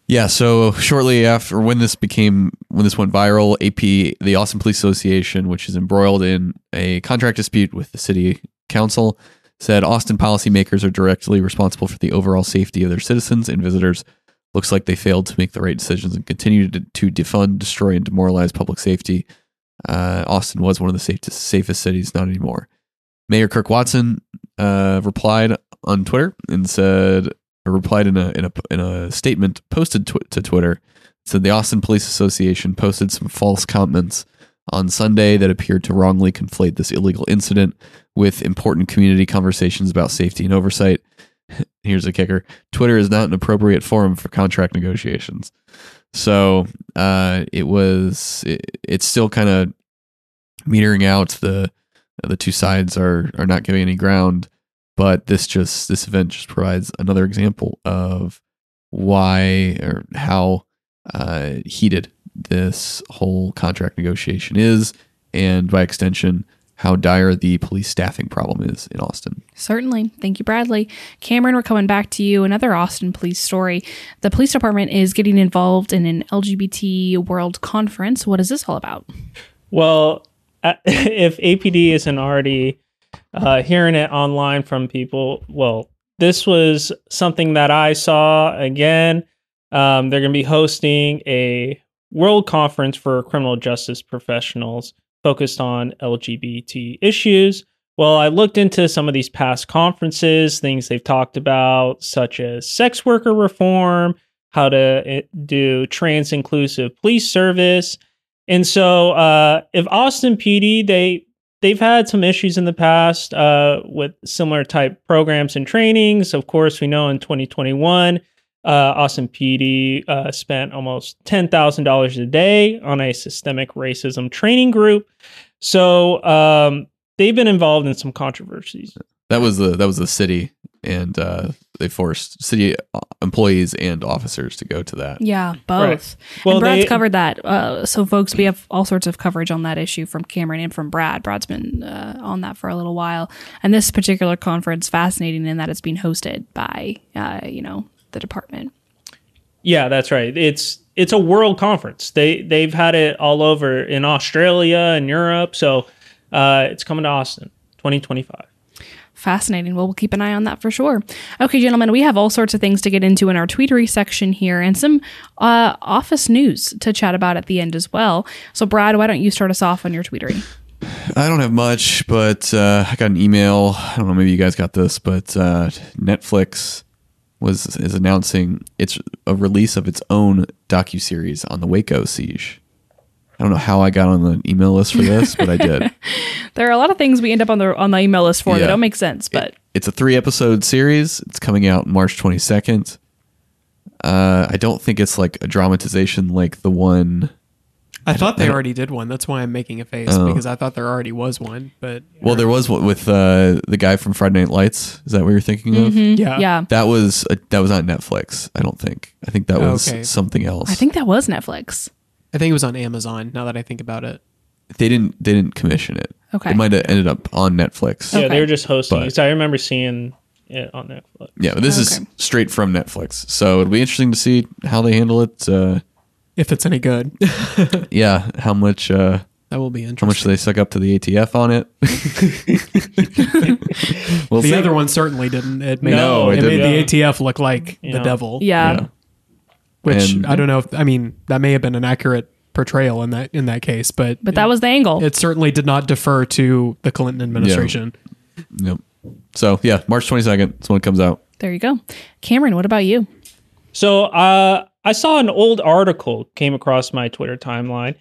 Yeah, so shortly after when this became when this went viral, AP the Austin Police Association, which is embroiled in a contract dispute with the city council, said Austin policymakers are directly responsible for the overall safety of their citizens and visitors. Looks like they failed to make the right decisions and continue to, to defund, destroy, and demoralize public safety. Uh, Austin was one of the safest, safest cities, not anymore. Mayor Kirk Watson uh, replied on Twitter and said, or replied in a in a in a statement posted tw- to Twitter. Said the Austin Police Association posted some false comments on Sunday that appeared to wrongly conflate this illegal incident with important community conversations about safety and oversight. Here's a kicker: Twitter is not an appropriate forum for contract negotiations. So uh, it was. It, it's still kind of metering out. The the two sides are are not giving any ground but this just this event just provides another example of why or how uh, heated this whole contract negotiation is, and by extension, how dire the police staffing problem is in Austin. Certainly. Thank you, Bradley. Cameron, we're coming back to you. Another Austin police story. The police department is getting involved in an LGBT World Conference. What is this all about? Well, uh, if APD isn't already uh, hearing it online from people, well, this was something that I saw again. Um, they're going to be hosting a world conference for criminal justice professionals focused on LGBT issues. Well, I looked into some of these past conferences, things they've talked about, such as sex worker reform, how to eh, do trans inclusive police service. And so, uh, if Austin PD, they they've had some issues in the past uh, with similar type programs and trainings. Of course, we know in 2021, uh, Austin PD uh, spent almost ten thousand dollars a day on a systemic racism training group. So um, they've been involved in some controversies. That was the that was the city, and uh, they forced city uh, employees and officers to go to that. Yeah, both. Well, and Brad's they- covered that. Uh, so, folks, we have all sorts of coverage on that issue from Cameron and from Brad. Brad's been uh, on that for a little while. And this particular conference, fascinating in that it's being hosted by, uh, you know, the department. Yeah, that's right. It's it's a world conference. They they've had it all over in Australia and Europe. So uh, it's coming to Austin, 2025. Fascinating. Well, we'll keep an eye on that for sure. Okay, gentlemen, we have all sorts of things to get into in our tweetery section here and some uh, office news to chat about at the end as well. So, Brad, why don't you start us off on your tweetery? I don't have much, but uh, I got an email. I don't know, maybe you guys got this, but uh, Netflix was is announcing its a release of its own docu series on the Waco siege. I don't know how I got on the email list for this, but I did. There are a lot of things we end up on the on the email list for that don't make sense, but It's a three episode series. It's coming out March 22nd. Uh, I don't think it's like a dramatization like the one I thought they don't- already did one. That's why I'm making a face Oh. because I thought there already was one. But Well, there was one with uh, the guy from Friday Night Lights. Is that what you're thinking of? Mhm. Yeah. Yeah. That was uh that was on Netflix. I don't think. I think that was Okay. something else. I think that was Netflix. I think it was on Amazon. Now that I think about it, they didn't they didn't commission it. Okay. It might have ended up on Netflix. Yeah, Okay. they were just hosting. But- it. So I remember seeing it on Netflix. Yeah, but this is Okay. straight from Netflix. So it'll be interesting to see how they handle it. Uh, if it's any good, yeah, how much uh, that will be interesting. how interesting. much they suck up to the ATF on it. we'll the see. other one certainly didn't. It made, No, it it made didn't. the ATF look like Yeah. the devil. Yeah. Yeah. which And- I don't know. if I mean, that may have been an accurate portrayal in that in that case, but But that was the angle. it certainly did not defer to the Clinton administration. Yep. So yeah, March twenty second is when it comes out. there you go. Cameron, what about you? So uh, I saw an old article came across my Twitter timeline,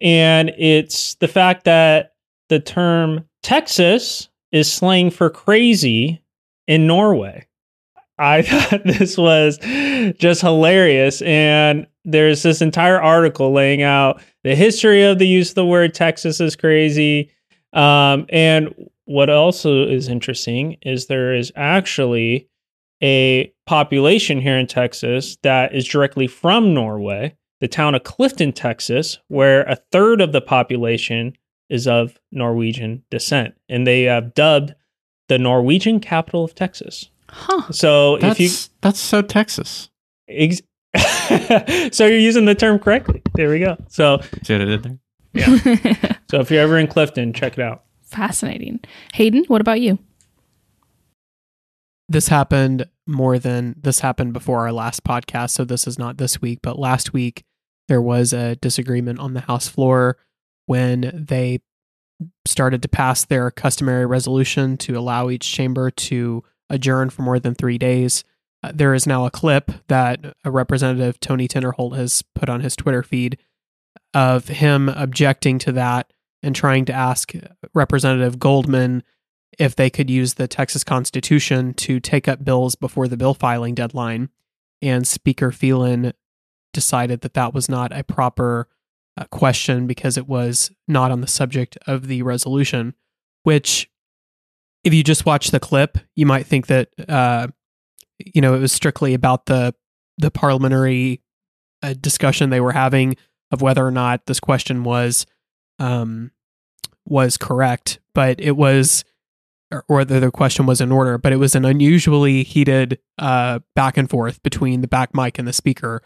and it's the fact that the term Texas is slang for crazy in Norway. I thought this was just hilarious. And there's this entire article laying out the history of the use of the word Texas is crazy. Um, and what also is interesting is there is actually a population here in Texas that is directly from Norway, the town of Clifton, Texas, where a third of the population is of Norwegian descent. And they have dubbed the Norwegian capital of Texas. Huh. So That's if you that's so Texas. ex- so you're using the term correctly. There we go. So See what I did there? so if you're ever in Clifton, check it out. Fascinating. Hayden, what about you? This happened more than this happened before our last podcast, so this is not this week, but last week there was a disagreement on the House floor when they started to pass their customary resolution to allow each chamber to adjourn for more than three days. Uh, there is now a clip that a representative Tony Tinderholt has put on his Twitter feed of him objecting to that and trying to ask Representative Goldman if they could use the Texas Constitution to take up bills before the bill filing deadline. And Speaker Phelan decided that that was not a proper uh, question because it was not on the subject of the resolution, which, if you just watch the clip, you might think that, uh, you know, it was strictly about the, the parliamentary uh, discussion they were having of whether or not this question was um, was correct, but it was or- whether the question was in order, but it was an unusually heated uh, back and forth between the back mic and the speaker.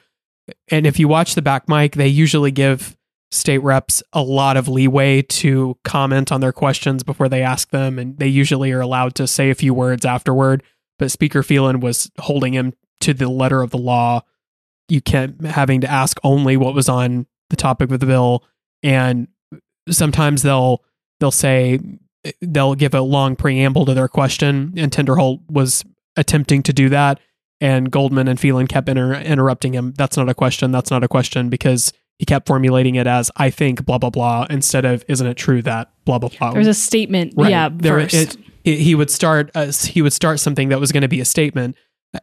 And if you watch the back mic, they usually give state reps a lot of leeway to comment on their questions before they ask them, and they usually are allowed to say a few words afterward. But Speaker Phelan was holding him to the letter of the law. You kept having to ask only what was on the topic of the bill, and sometimes they'll they'll say they'll give a long preamble to their question, and Tinderholt was attempting to do that, and Goldman and Phelan kept inter- interrupting him. That's not a question. That's not a question because he kept formulating it as "I think," blah blah blah, instead of "Isn't it true that?" blah blah blah. There's a statement. Right. Yeah. There- first. it- it- he would start uh, he would start something that was going to be a statement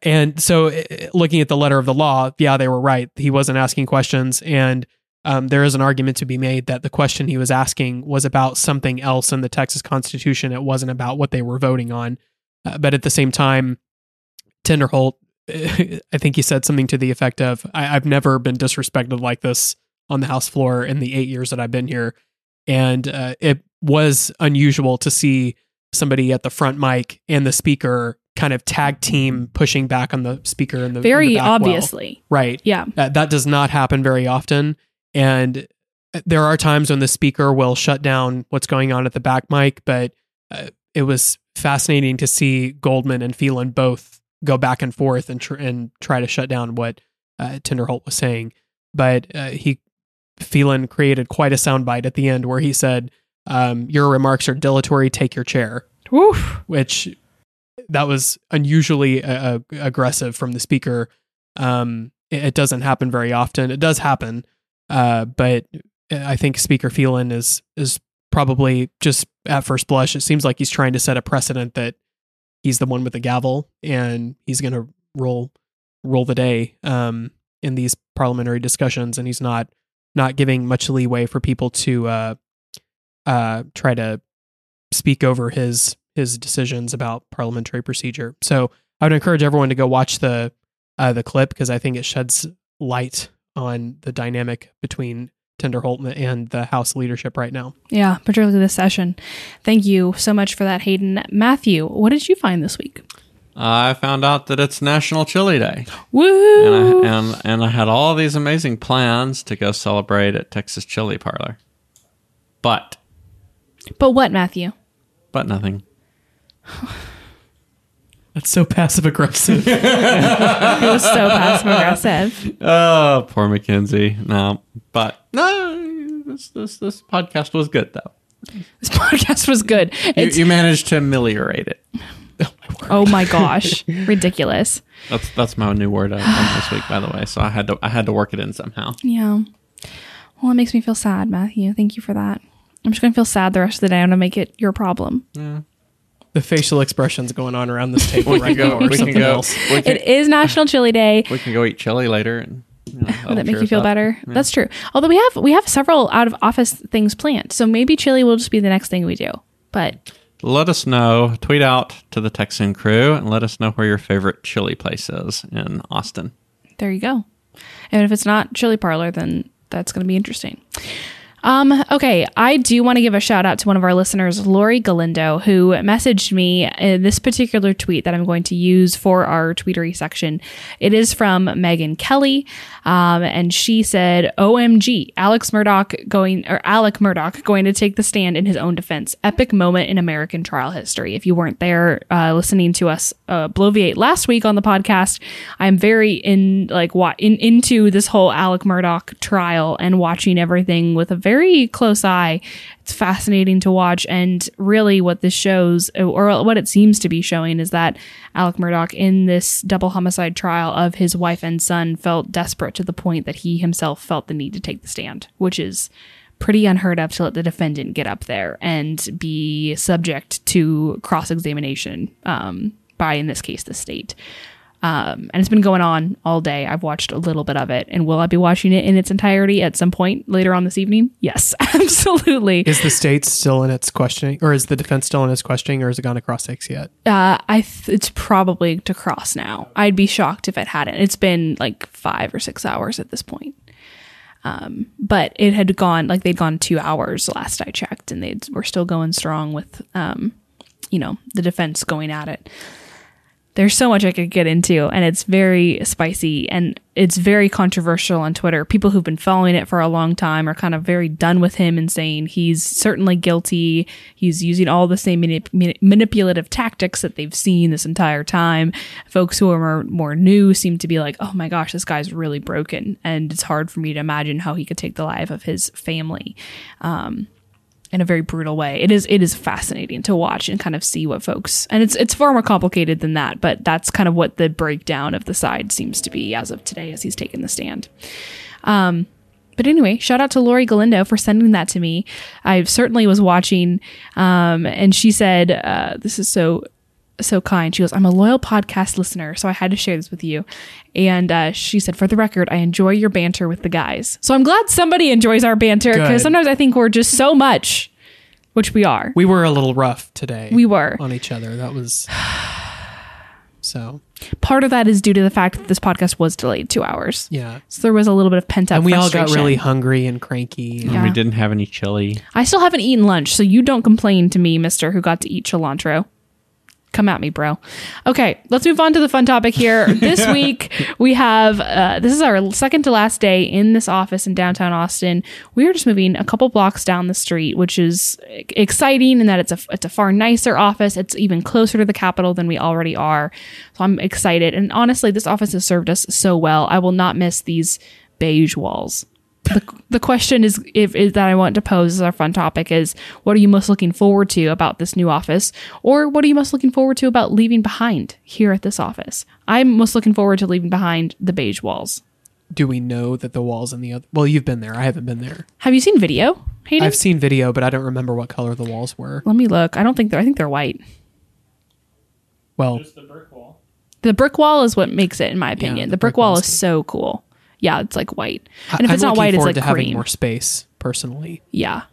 and so uh, looking at the letter of the law yeah they were right he wasn't asking questions and um, there is an argument to be made that the question he was asking was about something else in the texas constitution it wasn't about what they were voting on uh, but at the same time tinderholt i think he said something to the effect of I- i've never been disrespected like this on the house floor in the eight years that i've been here and uh, it was unusual to see somebody at the front mic and the speaker kind of tag team pushing back on the speaker in the in the Very back well. obviously. right Yeah. that, that does not happen very often and there are times when the speaker will shut down what's going on at the back mic but uh, it was fascinating to see goldman and phelan both go back and forth and, tr- and try to shut down what uh, tinderholt was saying but uh, he phelan created quite a soundbite at the end where he said um, your remarks are dilatory take your chair Woof. which that was unusually uh, aggressive from the speaker. Um, it, it doesn't happen very often. It does happen, uh, but I think Speaker Phelan is is probably just at first blush. It seems like he's trying to set a precedent that he's the one with the gavel and he's going to roll roll the day um, in these parliamentary discussions, and he's not not giving much leeway for people to uh, uh, try to speak over his his decisions about parliamentary procedure. So I would encourage everyone to go watch the uh, the clip because I think it sheds light on the dynamic between Tender Tinderholt and the House leadership right now. Yeah, particularly this session. Thank you so much for that, Hayden. Matthew, what did you find this week? I found out that it's National Chili Day, Woo! and I, and and I had all these amazing plans to go celebrate at Texas Chili Parlor, but but what, Matthew? but nothing. That's so passive aggressive. It was so passive aggressive. Oh, poor Mackenzie. No, but no, this this this podcast was good though. This podcast was good. You, you managed to ameliorate it. oh my gosh, ridiculous. That's that's my new word I this week, by the way. So I had to I had to work it in somehow. Yeah. Well, it makes me feel sad, Matthew. Thank you for that. I'm just gonna feel sad the rest of the day. I'm gonna make it your problem. The facial expressions going on around this table We right can now go. or We can something go. else. We can, It is National Chili Day. we can go eat chili later, and you know, that'll that make you feel up. better? That's true. Although we have we have several out of office things planned, so maybe chili will just be the next thing we do. But Let us know. Tweet out to the Texan crew and let us know where your favorite chili place is in Austin. there you go. And if it's not chili parlor, then that's going to be interesting. Um, okay, I do want to give a shout out to one of our listeners, Lori Galindo, who messaged me in this particular tweet that I'm going to use for our tweetery section. It is from Megyn Kelly, um, and she said, "OMG, Alex Murdaugh going or Alec Murdaugh going to take the stand in his own defense. Epic moment in American trial history. If you weren't there uh, listening to us uh, bloviate last week on the podcast, I'm very in like in into this whole Alec Murdaugh trial and watching everything with a very close eye. It's fascinating to watch, and really, what this shows, or what it seems to be showing, is that Alec Murdaugh in this double homicide trial of his wife and son felt desperate to the point that he himself felt the need to take the stand, which is pretty unheard of to let the defendant get up there and be subject to cross examination um, by, in this case, the state. Um, and it's been going on all day. I've watched a little bit of it. And will I be watching it in its entirety at some point later on this evening? Yes, absolutely. Is the state still in its questioning, or is the defense still in its questioning, or has it gone across six yet? Uh, I th- it's probably to cross now. I'd be shocked if it hadn't. It's been like five or six hours at this point. Um, but it had gone like they'd gone two hours last I checked, and they were still going strong with, um, you know, the defense going at it. There's so much I could get into, and it's very spicy and it's very controversial on Twitter. People who've been following it for a long time are kind of very done with him and saying he's certainly guilty. He's using all the same manip- manip- manipulative tactics that they've seen this entire time. Folks who are more, more new seem to be like, oh my gosh, this guy's really broken. And it's hard for me to imagine how he could take the life of his family um, in a very brutal way. It is it is fascinating to watch and kind of see what folks and it's it's far more complicated than that, but that's kind of what the breakdown of the side seems to be as of today as he's taken the stand. Um but anyway, shout out to Lori Galindo for sending that to me. I certainly was watching, um, and she said, uh, "This is so so kind. She goes, I'm a loyal podcast listener, so I had to share this with you. And uh, she said, for the record, I enjoy your banter with the guys. So I'm glad somebody enjoys our banter because sometimes I think we're just so much, which we are. We were a little rough today. We were. on each other. That was so. Part of that is due to the fact that this podcast was delayed two hours. Yeah, So there was a little bit of pent up and we all got really hungry and cranky. And Yeah. we didn't have any chili. I still haven't eaten lunch, so you don't complain to me, mister, who got to eat cilantro. Come at me, bro. Okay, let's move on to the fun topic here. This week, we have uh, this is our second to last day in this office in downtown Austin. We are just moving a couple blocks down the street, which is exciting in that it's a it's a far nicer office. It's even closer to the Capitol than we already are. So I'm excited. And honestly, this office has served us so well. I will not miss these beige walls the, the question is if is that I want to pose as our fun topic is what are you most looking forward to about this new office or what are you most looking forward to about leaving behind here at this office I'm most looking forward to leaving behind the beige walls Do we know that the walls in the other? Well, you've been there. I haven't been there. have you seen video Hayden I've seen video, but I don't remember what color the walls were. let me look I don't think they're I think they're white Well, the brick wall. the brick wall is what makes it in my opinion the the brick brick wall wall's is so cool Yeah, it's like white. And if I'm it's not looking white, it's forward like to having more space personally. Yeah.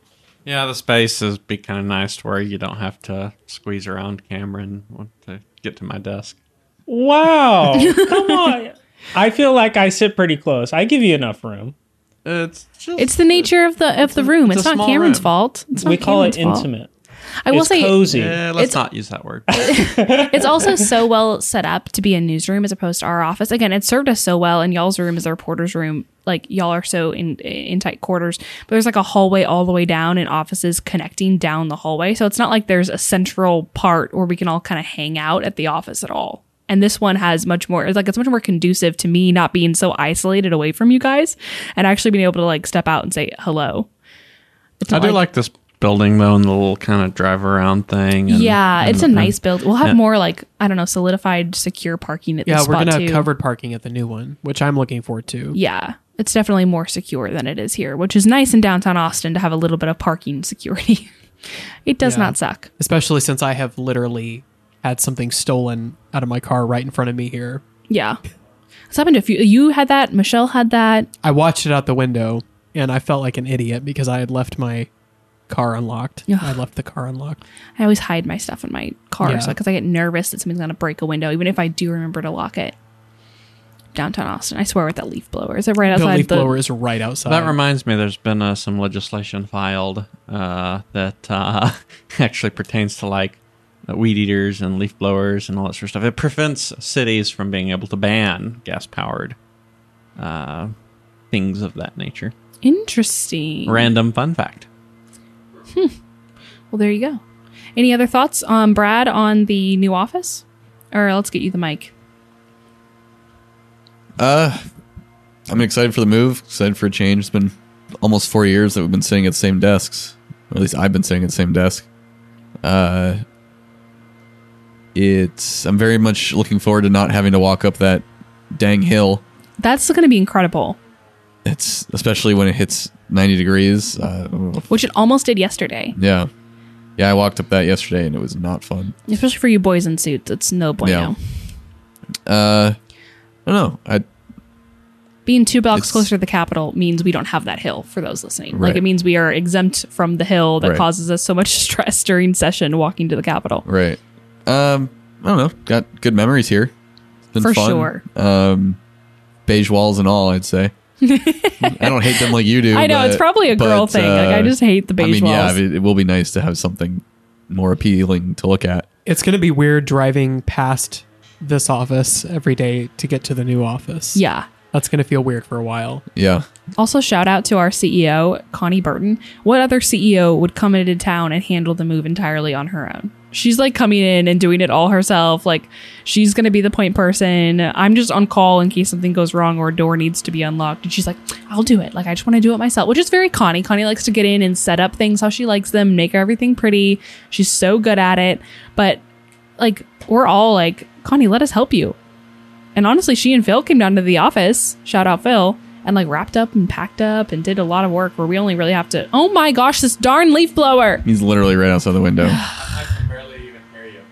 Yeah, the space is be kind of nice to where you don't have to squeeze around Cameron to get to my desk. Wow. Come on. I feel like I sit pretty close. I give you enough room. It's just It's the nature of the of the room. it's It's, not Cameron's room. fault. It's not we call it Cameron's fault. Intimate. I will it's say cozy. Eh, let's It's- not use that word. it's also so well set up to be a newsroom as opposed to our office. Again, it served us so well, and y'all's room is the reporter's room. Like y'all are so in in tight quarters, but there's like a hallway all the way down and offices connecting down the hallway. So it's not like there's a central part where we can all kind of hang out at the office at all. And this one has much more. It's like it's much more conducive to me not being so isolated away from you guys, and actually being able to like step out and say hello. I not do like this building though, and the little kind of drive around thing. And, yeah, and- it's a and- nice build. We'll have yeah. more like I don't know, solidified, secure parking at Yeah, this we're spot gonna too. have covered parking at the new one, which I'm looking forward to. Yeah, it's definitely more secure than it is here, which is nice in downtown Austin to have a little bit of parking security. it does Yeah. not suck. Especially since I have literally had something stolen out of my car right in front of me here. Yeah, it's happened to a few. You had that. Michelle had that. I watched it out the window and I felt like an idiot because I had left my car unlocked. Ugh. I left the car unlocked. I always hide my stuff in my car, Yeah. so because I get nervous that something's gonna break a window, even if I do remember to lock it. Downtown Austin, I swear with that leaf blower. Is it right outside. The outside leaf the? blower is right outside. That reminds me, there's been uh, some legislation filed uh, that uh, actually pertains to like uh, weed eaters and leaf blowers and all that sort of stuff. It prevents cities from being able to ban gas powered uh, things of that nature. Interesting. Random fun fact. Well, there you go. Any other thoughts, um, Brad, on the new office? Or let's get you the mic. Uh, I'm excited for the move. Excited for a change. It's been almost four years that we've been sitting at the same desks. Or at least I've been sitting at the same desk. Uh, it's. I'm very much looking forward to not having to walk up that dang hill. That's going to be incredible, It's especially when it hits 90 degrees. Uh, which it almost did yesterday. yeah, yeah. I walked up that yesterday and it was not fun. Especially for you boys in suits. It's no bueno. Yeah. Uh, I don't know. I Being two blocks closer to the Capitol means we don't have that hill for those listening. Like it means we are exempt from the hill that Right. causes us so much stress during session walking to the Capitol. Right. Um, I don't know. Got good memories here. Been For fun. sure. Um, beige walls and all, I'd say. I don't hate them like you do. I know but- it's probably a girl but, thing. like I uh, just hate the beige I mean, walls. yeah, it, it will be nice to have something more appealing to look at. It's going to be weird driving past this office every day to get to the new office. yeah. That's going to feel weird for a while. Yeah. Also, shout out to our CEO, Konni Burton. What other CEO would come into town and handle the move entirely on her own? She's like coming in and doing it all herself. Like, she's going to be the point person. I'm just on call in case something goes wrong or a door needs to be unlocked. And she's like, I'll do it. Like, I just want to do it myself, which is very Konni. Konni likes to get in and set up things how she likes them, make everything pretty. She's so good at it. But, like, we're all like, Konni, let us help you. And honestly, she and Phil came down to the office, shout out Phil, and like wrapped up and packed up and did a lot of work where we only really have to, oh my gosh, this darn leaf blower. He's literally right outside the window.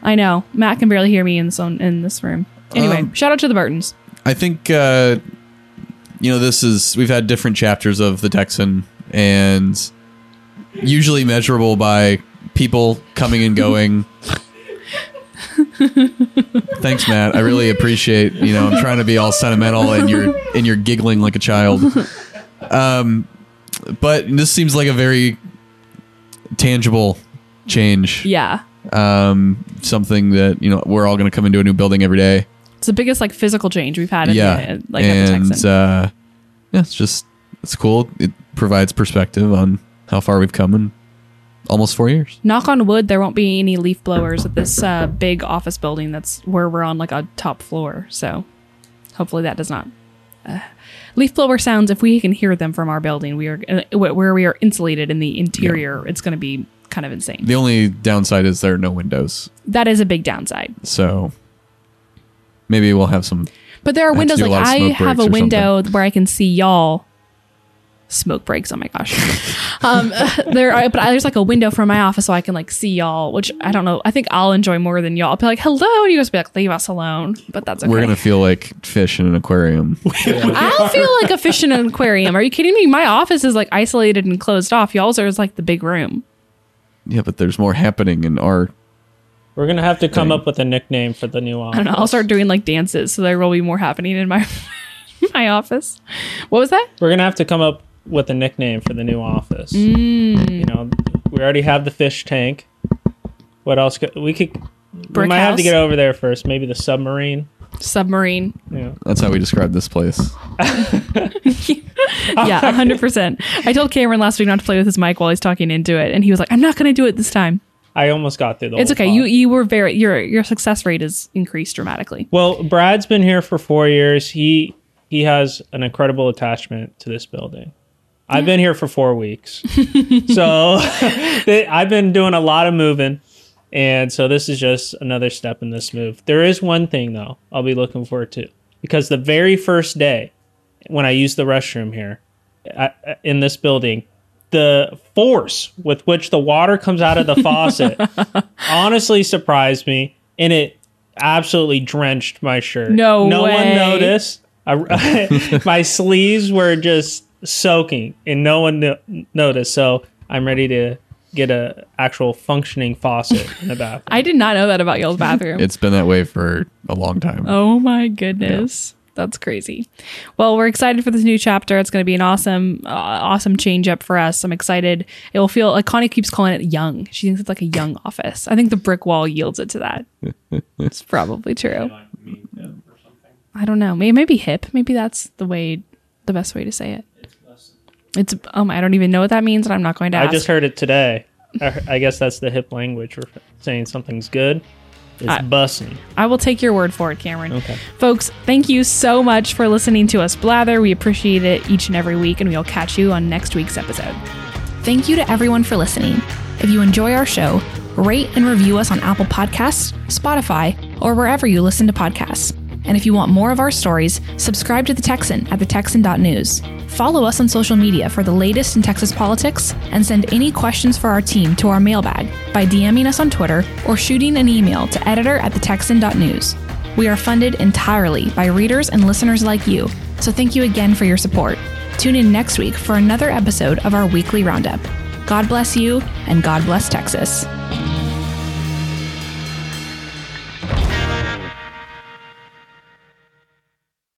I know. Matt can barely hear me in this, own, in this room. Anyway, Um, shout out to the Burtons. I think uh, you know this is we've had different chapters of the Texan and usually measurable by people coming and going. Thanks, Matt. I really appreciate. You know, I'm trying to be all sentimental, and you're and you're giggling like a child. Um, but this seems like a very tangible change. Yeah. Um, something that you know we're all going to come into a new building every day. It's the biggest like physical change we've had in yeah, the, like at the and Texan. uh, yeah, it's just it's cool. It provides perspective on how far we've come in almost four years. Knock on wood, there won't be any leaf blowers at this uh, big office building that's where we're on like a top floor. So hopefully that does not. Uh, leaf blower sounds, if we can hear them from our building, we are uh, where we are insulated in the interior. It's going to be kind of insane. The only downside is there are no windows, That is a big downside. so maybe we'll have some. But there are Have windows like I have a or window where I can see y'all. smoke breaks. Oh my gosh. um, there, are, but there's like a window from my office so I can like see y'all, which I don't know. I think I'll enjoy more than y'all. I'll be like, hello. And you guys be like, leave us alone. But that's okay. We're gonna feel like fish in an aquarium. I'll feel like a fish in an aquarium. Are you kidding me? My office is like isolated and closed off. Y'all's are is like the big room. Yeah, but there's more happening in our. We're gonna have to come Dang. up with a nickname for the new office. I don't know. I'll start doing like dances, so there will be more happening in my my office. What was that? We're gonna have to come up with a nickname for the new office. Mm. You know, we already have the fish tank. What else? Could, we could. we Brick might have to get over there first. Maybe the submarine. Submarine. Yeah. That's how we describe this place. Yeah, hundred percent. I told Cameron last week not to play with his mic while he's talking into it, and he was like, "I'm not going to do it this time." I almost got through the. It's whole okay. pod. You you were very your your success rate has increased dramatically. Well, Brad's been here for four years. He he has an incredible attachment to this building. I've been here for four weeks, so th- I've been doing a lot of moving, and so this is just another step in this move. There is one thing though I'll be looking forward to because the very first day when I used the restroom here I, in this building, the force with which the water comes out of the faucet honestly surprised me, and it absolutely drenched my shirt. No no way. one noticed. I, my sleeves were just soaking, and no one no- noticed. So I'm ready to get a actual functioning faucet in the bathroom. I did not know that about y'all's bathroom. It's been that way for a long time. Oh my goodness. That's crazy. Well, we're excited for this new chapter. It's going to be an awesome, uh, awesome change up for us. I'm excited. It will feel like Konni keeps calling it young. She thinks it's like a young office. I think the brick wall yields it to that. it's probably true. I don't know. Maybe maybe hip. Maybe that's the way, the best way to say it. It's um. I don't even know what that means, and I'm not going to I just heard it today. I, I guess that's the hip language for saying something's good. It's I- bussing. I will take your word for it, Cameron. Okay. Folks, thank you so much for listening to us blather. We appreciate it each and every week, and we'll catch you on next week's episode. Thank you to everyone for listening. If you enjoy our show, rate and review us on Apple Podcasts, Spotify, or wherever you listen to podcasts. And if you want more of our stories, subscribe to The Texan at thetexan.news. Follow us on social media for the latest in Texas politics and send any questions for our team to our mailbag by DMing us on Twitter or shooting an email to editor at thetexan.news. We are funded entirely by readers and listeners like you, so thank you again for your support. Tune in next week for another episode of our weekly roundup. God bless you, and God bless Texas.